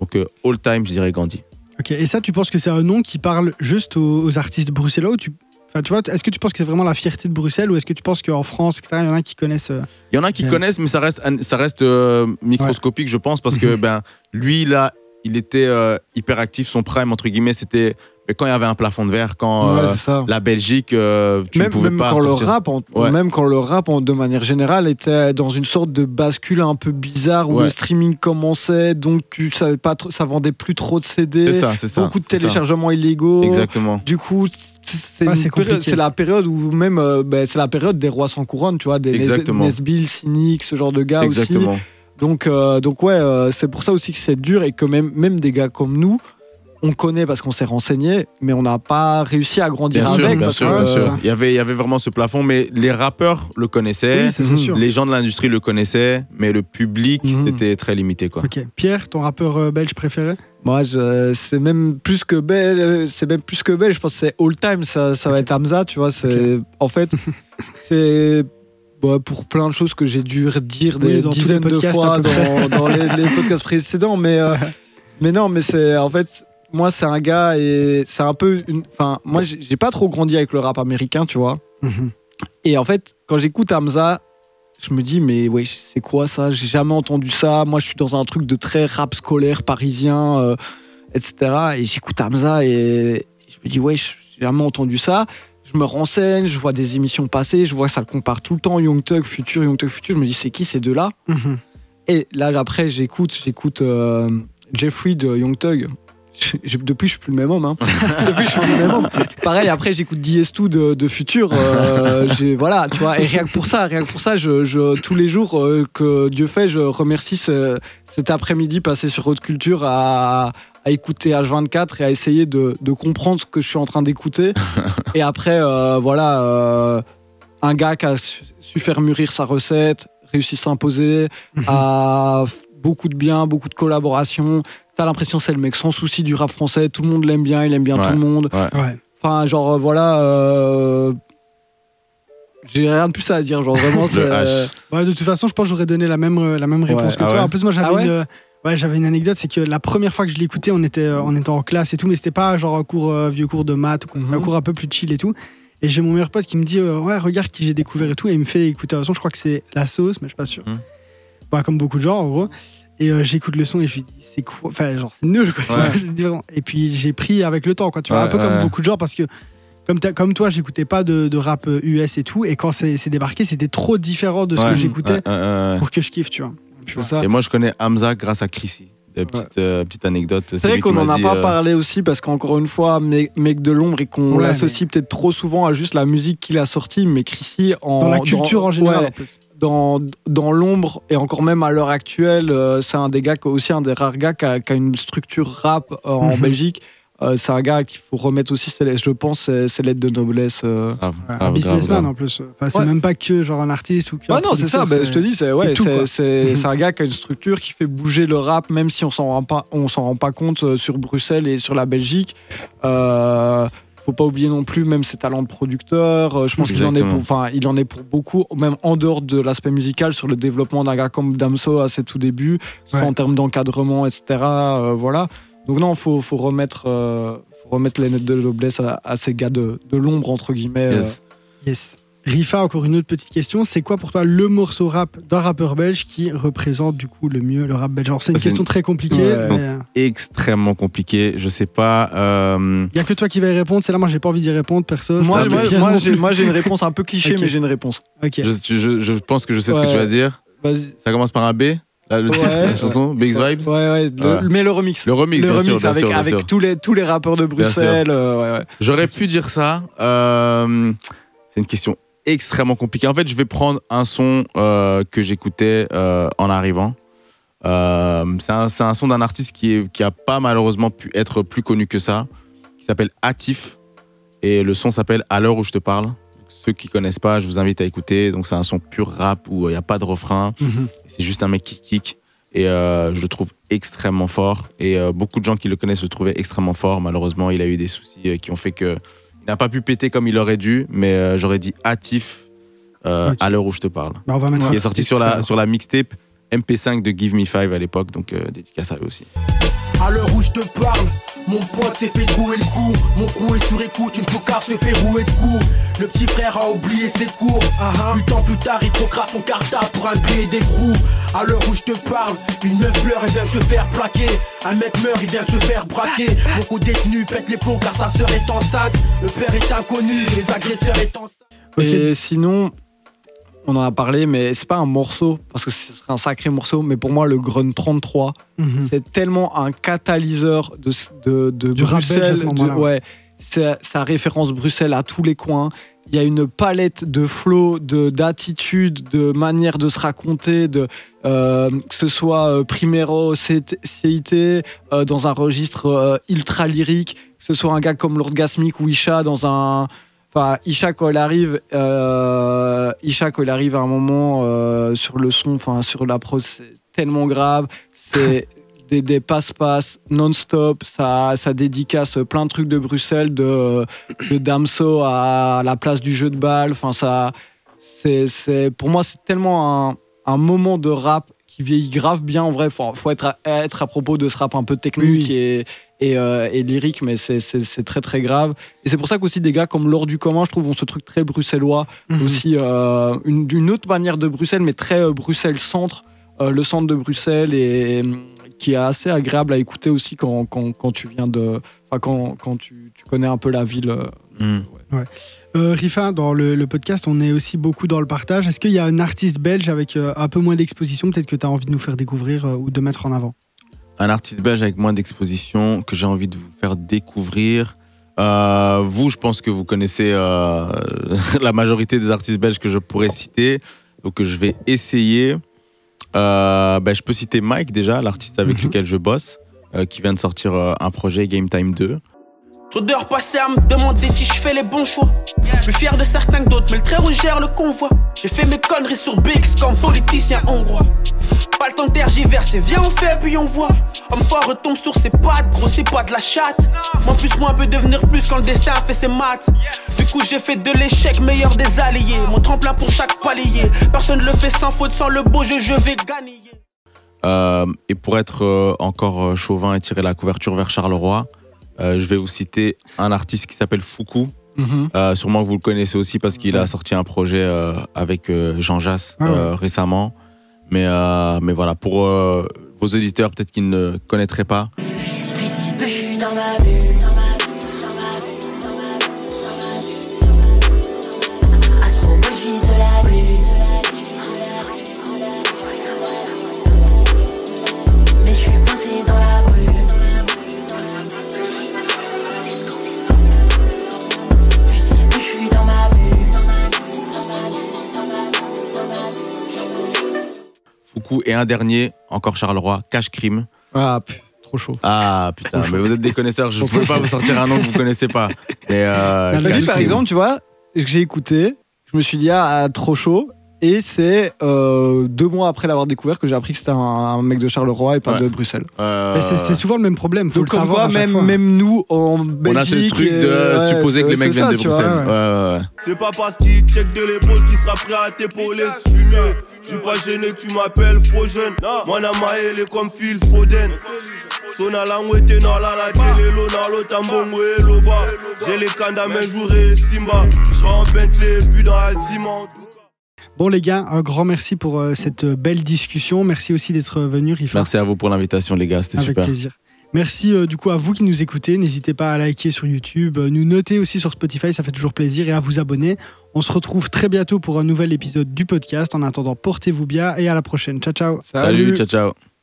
Donc, euh, all time, je dirais Gandhi. Ok, et ça, tu penses que c'est un nom qui parle juste aux, aux artistes bruxellois ou tu... Enfin, tu vois, est-ce que tu penses que c'est vraiment la fierté de Bruxelles ou est-ce que tu penses qu'en France, etc., il y en a qui connaissent. euh, Il y en a qui Ouais. connaissent, mais ça reste, ça reste euh, microscopique, je pense, parce que Mhm. ben, lui, là, il était euh, hyper actif. Son prime, entre guillemets, c'était mais quand il y avait un plafond de verre, quand Ouais, euh, la Belgique, euh, tu ne Même, pouvais même pas. quand le rap, en- Ouais. même quand le rap en- de manière générale était dans une sorte de bascule un peu bizarre où Ouais. le streaming commençait, donc tu savais pas, trop- ça vendait plus trop de CD, C'est ça, c'est ça. beaucoup de ça. téléchargements illégaux. Exactement. Du coup, c'est la période où même euh, ben, c'est la période des rois sans couronne, tu vois, des. Nesbill, Cynic, ce genre de gars aussi. Exactement. Donc, euh, donc ouais, euh, c'est pour ça aussi que c'est dur et que même, même des gars comme nous, on connaît parce qu'on s'est renseigné, mais on n'a pas réussi à grandir Bien sûr, avec. bien parce sûr, que, bien sûr. ça. Il y avait, il y avait vraiment ce plafond, mais les rappeurs le connaissaient. Oui, Mhm. Les gens de l'industrie le connaissaient, mais le public, Mhm. c'était très limité. Quoi. Pierre, ton rappeur euh, belge préféré? Moi, c'est même plus que belge, c'est même plus que belge. Je pense que c'est all time. Ça, ça va être Hamza, tu vois. C'est en fait, c'est bah, pour plein de choses que j'ai dû dire Oui, des dizaines de podcasts, fois dans, dans les, les podcasts précédents, mais euh, mais non, mais c'est en fait. Moi, c'est un gars et c'est un peu une. Enfin, moi, j'ai pas trop grandi avec le rap américain, tu vois. Mhm. Et en fait, quand j'écoute Hamza, je me dis, mais ouais, c'est quoi ça? J'ai jamais entendu ça. Moi, je suis dans un truc de très rap scolaire parisien, euh, etc. Et j'écoute Hamza et je me dis, ouais, j'ai jamais entendu ça. Je me renseigne, je vois des émissions passer, je vois que ça le compare tout le temps, Young Thug, Future, Young Thug, Future. Je me dis, c'est qui ces deux-là? Mhm. Et là, après, j'écoute, j'écoute euh, Jeffrey de Young Thug. Je- je- depuis, je suis plus le même homme. Hein. depuis, je suis plus le même homme. Pareil, après, j'écoute DS2 de, de Future. euh, voilà, tu vois. Et rien que pour ça, rien que pour ça, je, je- tous les jours euh, que Dieu fait, je remercie ce- cet après-midi passé sur Haute Culture à, à à écouter H24 et à essayer de, de comprendre ce que je suis en train d'écouter. et après, euh, voilà, un gars qui a su, su faire mûrir sa recette, réussi à s'imposer, Mhm. Beaucoup de bien, beaucoup de collaborations. T'as l'impression que c'est le mec sans souci du rap français, tout le monde l'aime bien, il aime bien Ouais. tout le monde. Ouais. Enfin, genre, euh, voilà. euh, J'ai rien de plus à dire, genre vraiment. euh, H. Ouais, de toute façon, je pense que j'aurais donné la même, la même réponse Ouais. que Ah toi. ouais? En plus, moi, j'avais Ah ouais? une, ouais, j'avais une anecdote, c'est que la première fois que je l'écoutais, on était, on était en classe et tout, mais c'était pas genre un cours, euh, vieux cours de maths. C'était un cours un peu plus chill et tout. Et j'ai mon meilleur pote qui me dit, euh, ouais, regarde qui j'ai découvert et tout, et il me fait écouter un son, je crois que c'est La Sauce, mais je suis pas sûr. Mhm. Pas comme beaucoup de gens, en gros. Et euh, j'écoute le son et je lui dis, c'est quoi? Enfin, genre, c'est nul, quoi. tu Ouais. je dis vraiment. Et puis, j'ai pris avec le temps, quoi. Tu vois, Ouais, un peu comme ouais. beaucoup de gens, parce que comme, comme toi, j'écoutais pas de, de rap euh, US et tout, et quand c'est débarqué, c'était trop différent de ce que j'écoutais ouais, ouais, ouais. pour que je kiffe, tu vois. c'est ça. Et moi, je connais Hamza grâce à Chrissy. Petite, euh, petite anecdote. C'est vrai qu'on m'a en a pas euh, parlé aussi parce qu'encore une fois, mec, mec de l'ombre et qu'on Ouais, l'associe peut-être trop souvent à juste la musique qu'il a sortie, mais Chrissy en Dans la culture en général, ouais, en plus. Dans, dans l'ombre et encore même à l'heure actuelle, euh, c'est un des gars qui- aussi un des rares gars qui a, qui a une structure rap euh, en Mhm. Belgique. Euh, c'est un gars qu'il faut remettre aussi, je pense, ses, lettres de noblesse. euh. un businessman en plus. Enfin, c'est Ouais. même pas que genre un artiste ou que. Ah non, c'est ça, ben, je te dis, c'est ouais, c'est- Mhm. c'est un gars qui a une structure qui fait bouger le rap, même si on s'en rend pas, on s'en rend pas compte euh, sur Bruxelles et sur la Belgique. Euh, faut pas oublier non plus même ses talents de producteur. Euh, je pense qu'il en est pour, enfin, il en est pour beaucoup, même en dehors de l'aspect musical, sur le développement d'un gars comme Damso à ses tout débuts, soit Ouais. en termes d'encadrement, etc. euh, voilà. Donc non, faut, faut remettre, euh, faut remettre les lettres de noblesse à, à ces gars de, de l'ombre entre guillemets. euh. Yes. Yes. Rifa, encore une autre petite question. C'est quoi pour toi le morceau rap d'un rappeur belge qui représente du coup le mieux le rap belge? Alors, c'est une question une- très compliquée. Ouais. mais, euh, Extrêmement compliqué. Je sais pas. euh, Il y a que toi qui vas y répondre. C'est là, moi, j'ai pas envie d'y répondre, perso. Moi, j'ai, une réponse un peu cliché, mais j'ai une réponse. Ok. je, je- je pense que je sais ce Ouais. que tu vas dire. Vas-y. Ça commence par un B. Là, le Ouais. titre de la chanson, Big Vibes. Ouais, ouais, le- Ouais. mais le remix. Le remix, le bien remix sûr, bien avec, sûr, bien avec sûr. tous, les, tous les rappeurs de Bruxelles. euh, ouais, ouais. J'aurais pu dire ça. euh, c'est une question extrêmement compliquée. En fait, je vais prendre un son euh, que j'écoutais euh, en arrivant. Euh, c'est un, c'est un son d'un artiste qui, est, qui a pas malheureusement pu être plus connu que ça, qui s'appelle Atif. Et le son s'appelle À l'heure où je te parle. Ceux qui connaissent pas, je vous invite à écouter. Donc, c'est un son pur rap où il n'y a pas de refrain. Mhm. C'est juste un mec qui kick. Et je le trouve extrêmement fort. Et beaucoup de gens qui le connaissent le trouvaient extrêmement fort. Malheureusement, il a eu des soucis qui ont fait que il n'a pas pu péter comme il aurait dû. Mais euh, j'aurais dit hâtif euh, à l'heure où je te parle. Bah, on va mettre un Qui est sorti sur extrait, la, sur la mixtape MP5 de Give Me Five à l'époque. Donc euh, dédicace à eux aussi. À l'heure où je te parle, mon pote s'est fait trouer le coup. Mon crew est sur écoute, une cocarde se fait rouer de coups. Le petit frère a oublié ses cours. Huit ans plus tard, il procrase son cartable pour un billet d'écrou. À l'heure où je te parle, une meuf pleure et vient de se faire plaquer. Un mec meurt, il vient de se faire braquer. Beaucoup détenus pètent les plombs car sa sœur est enceinte. Le père est inconnu, les agresseurs est enceinte. Ok. Et sinon, on en a parlé, mais c'est pas un morceau, parce que ce serait un sacré morceau, mais pour moi, le Grun 33, Mhm. c'est tellement un catalyseur de, de, de Du Bruxelles. de- ouais, ça référence Bruxelles à tous les coins. Il y a une palette de flow, de d'attitude, de manière de se raconter, de euh, que ce soit euh, Primero, CIT, euh, dans un registre ultra lyrique, que ce soit un gars comme Lord Gasmic ou Isha dans un Enfin, Isha quand elle arrive, euh, Isha quand elle arrive à un moment euh, sur le son, enfin sur la prose, c'est tellement grave. C'est des, des passe-passe non-stop. Ça, ça dédicace plein de trucs de Bruxelles, de, de Damso à la place du jeu de balle. Enfin, ça, c'est, c'est, pour moi, c'est tellement un, un moment de rap qui vieillit grave bien. En vrai, faut, faut être à, être à propos de ce rap un peu technique oui. et et, euh, et lyrique, mais c'est- très très grave. Et c'est pour ça qu'aussi des gars comme L'Or du commun, je trouve, ont ce truc très bruxellois, Mhm. aussi euh, une- d'une autre manière de Bruxelles, mais très euh, Bruxelles-centre, euh, le centre de Bruxelles, et qui est assez agréable à écouter aussi quand, quand, quand tu viens de. Enfin, quand, quand tu, tu connais un peu la ville. euh, Mm. ouais. Euh, Rifa, dans le, le podcast, on est aussi beaucoup dans le partage. Est-ce qu'il y a un artiste belge avec euh, un peu moins d'exposition, peut-être que tu as envie de nous faire découvrir euh, ou de mettre en avant? Un artiste belge avec moins d'exposition que j'ai envie de vous faire découvrir. Euh, vous, je pense que vous connaissez euh, la majorité des artistes belges que je pourrais citer. Donc, je vais essayer. Euh, ben, je peux citer Mike déjà, l'artiste avec Mhm. lequel je bosse. euh, qui vient de sortir euh, un projet Game Time 2. Trop d'heures passées à me demander si je fais les bons choix. Plus fier de certains que d'autres, mais le très rouge gère le convoi. J'ai fait mes conneries sur BX comme politicien hongrois. Pas le temps de tergiverser, viens on fait puis on voit. Homme fort retombe sur ses pattes, gros c'est pas de la chatte. Moi plus moi peut devenir plus quand le destin a fait ses maths. Du coup j'ai fait de l'échec meilleur des alliés. Mon tremplin pour chaque palier. Personne le fait sans faute, sans le beau jeu je vais gagner. Euh, et pour être euh, encore euh, chauvin et tirer la couverture vers Charleroi, je vais vous citer un artiste qui s'appelle Foucault. Mhm. Euh, sûrement que vous le connaissez aussi parce qu'il a sorti un projet euh, avec euh, Jean Jass Ah ouais. euh, récemment. Mais, euh, mais voilà, pour euh, vos auditeurs, peut-être qu'ils ne connaîtraient pas, Petit peu, je suis dans ma bulle. Et un dernier, encore Charleroi, Cash Crime. Ah, trop chaud. Ah putain, Trop mais vous êtes des connaisseurs, je ne peux pas vous sortir un nom que vous connaissez pas. Mais euh, Cash lui, par exemple, tu vois, que j'ai écouté, je me suis dit, ah, trop chaud. Et c'est euh, deux mois après l'avoir découvert que j'ai appris que c'était un, un mec de Charleroi et pas Ouais. de Bruxelles. Euh, Mais c'est- c'est souvent le même problème. Faut Donc, le comme quoi, même, même nous, en on Belgique. a ce truc et- de ouais, supposer que c'est- les mecs viennent ça, de. Bruxelles. ouais. Ouais, ouais, ouais. C'est pas parce qu'il check de l'épaule qu'il sera prêt à t'épauler fumer. Je suis pas gêné que tu m'appelles faux jeune. Moi, elle est comme Phil Foden. Sona la ngwete na la la télé lo na lo tambongo et lo bas. J'ai les cannes main jour et Simba. J'serai en Bentley puis dans tout cas. Bon les gars, un grand merci pour euh, cette euh, belle discussion. Merci aussi d'être venu, Rifa. Merci à vous pour l'invitation, les gars, c'était Avec super. plaisir. Merci euh, du coup à vous qui nous écoutez. N'hésitez pas à liker sur YouTube, euh, nous noter aussi sur Spotify, ça fait toujours plaisir, et à vous abonner. On se retrouve très bientôt pour un nouvel épisode du podcast. En attendant, portez-vous bien et à la prochaine. Ciao ciao. Salut, ciao, ciao.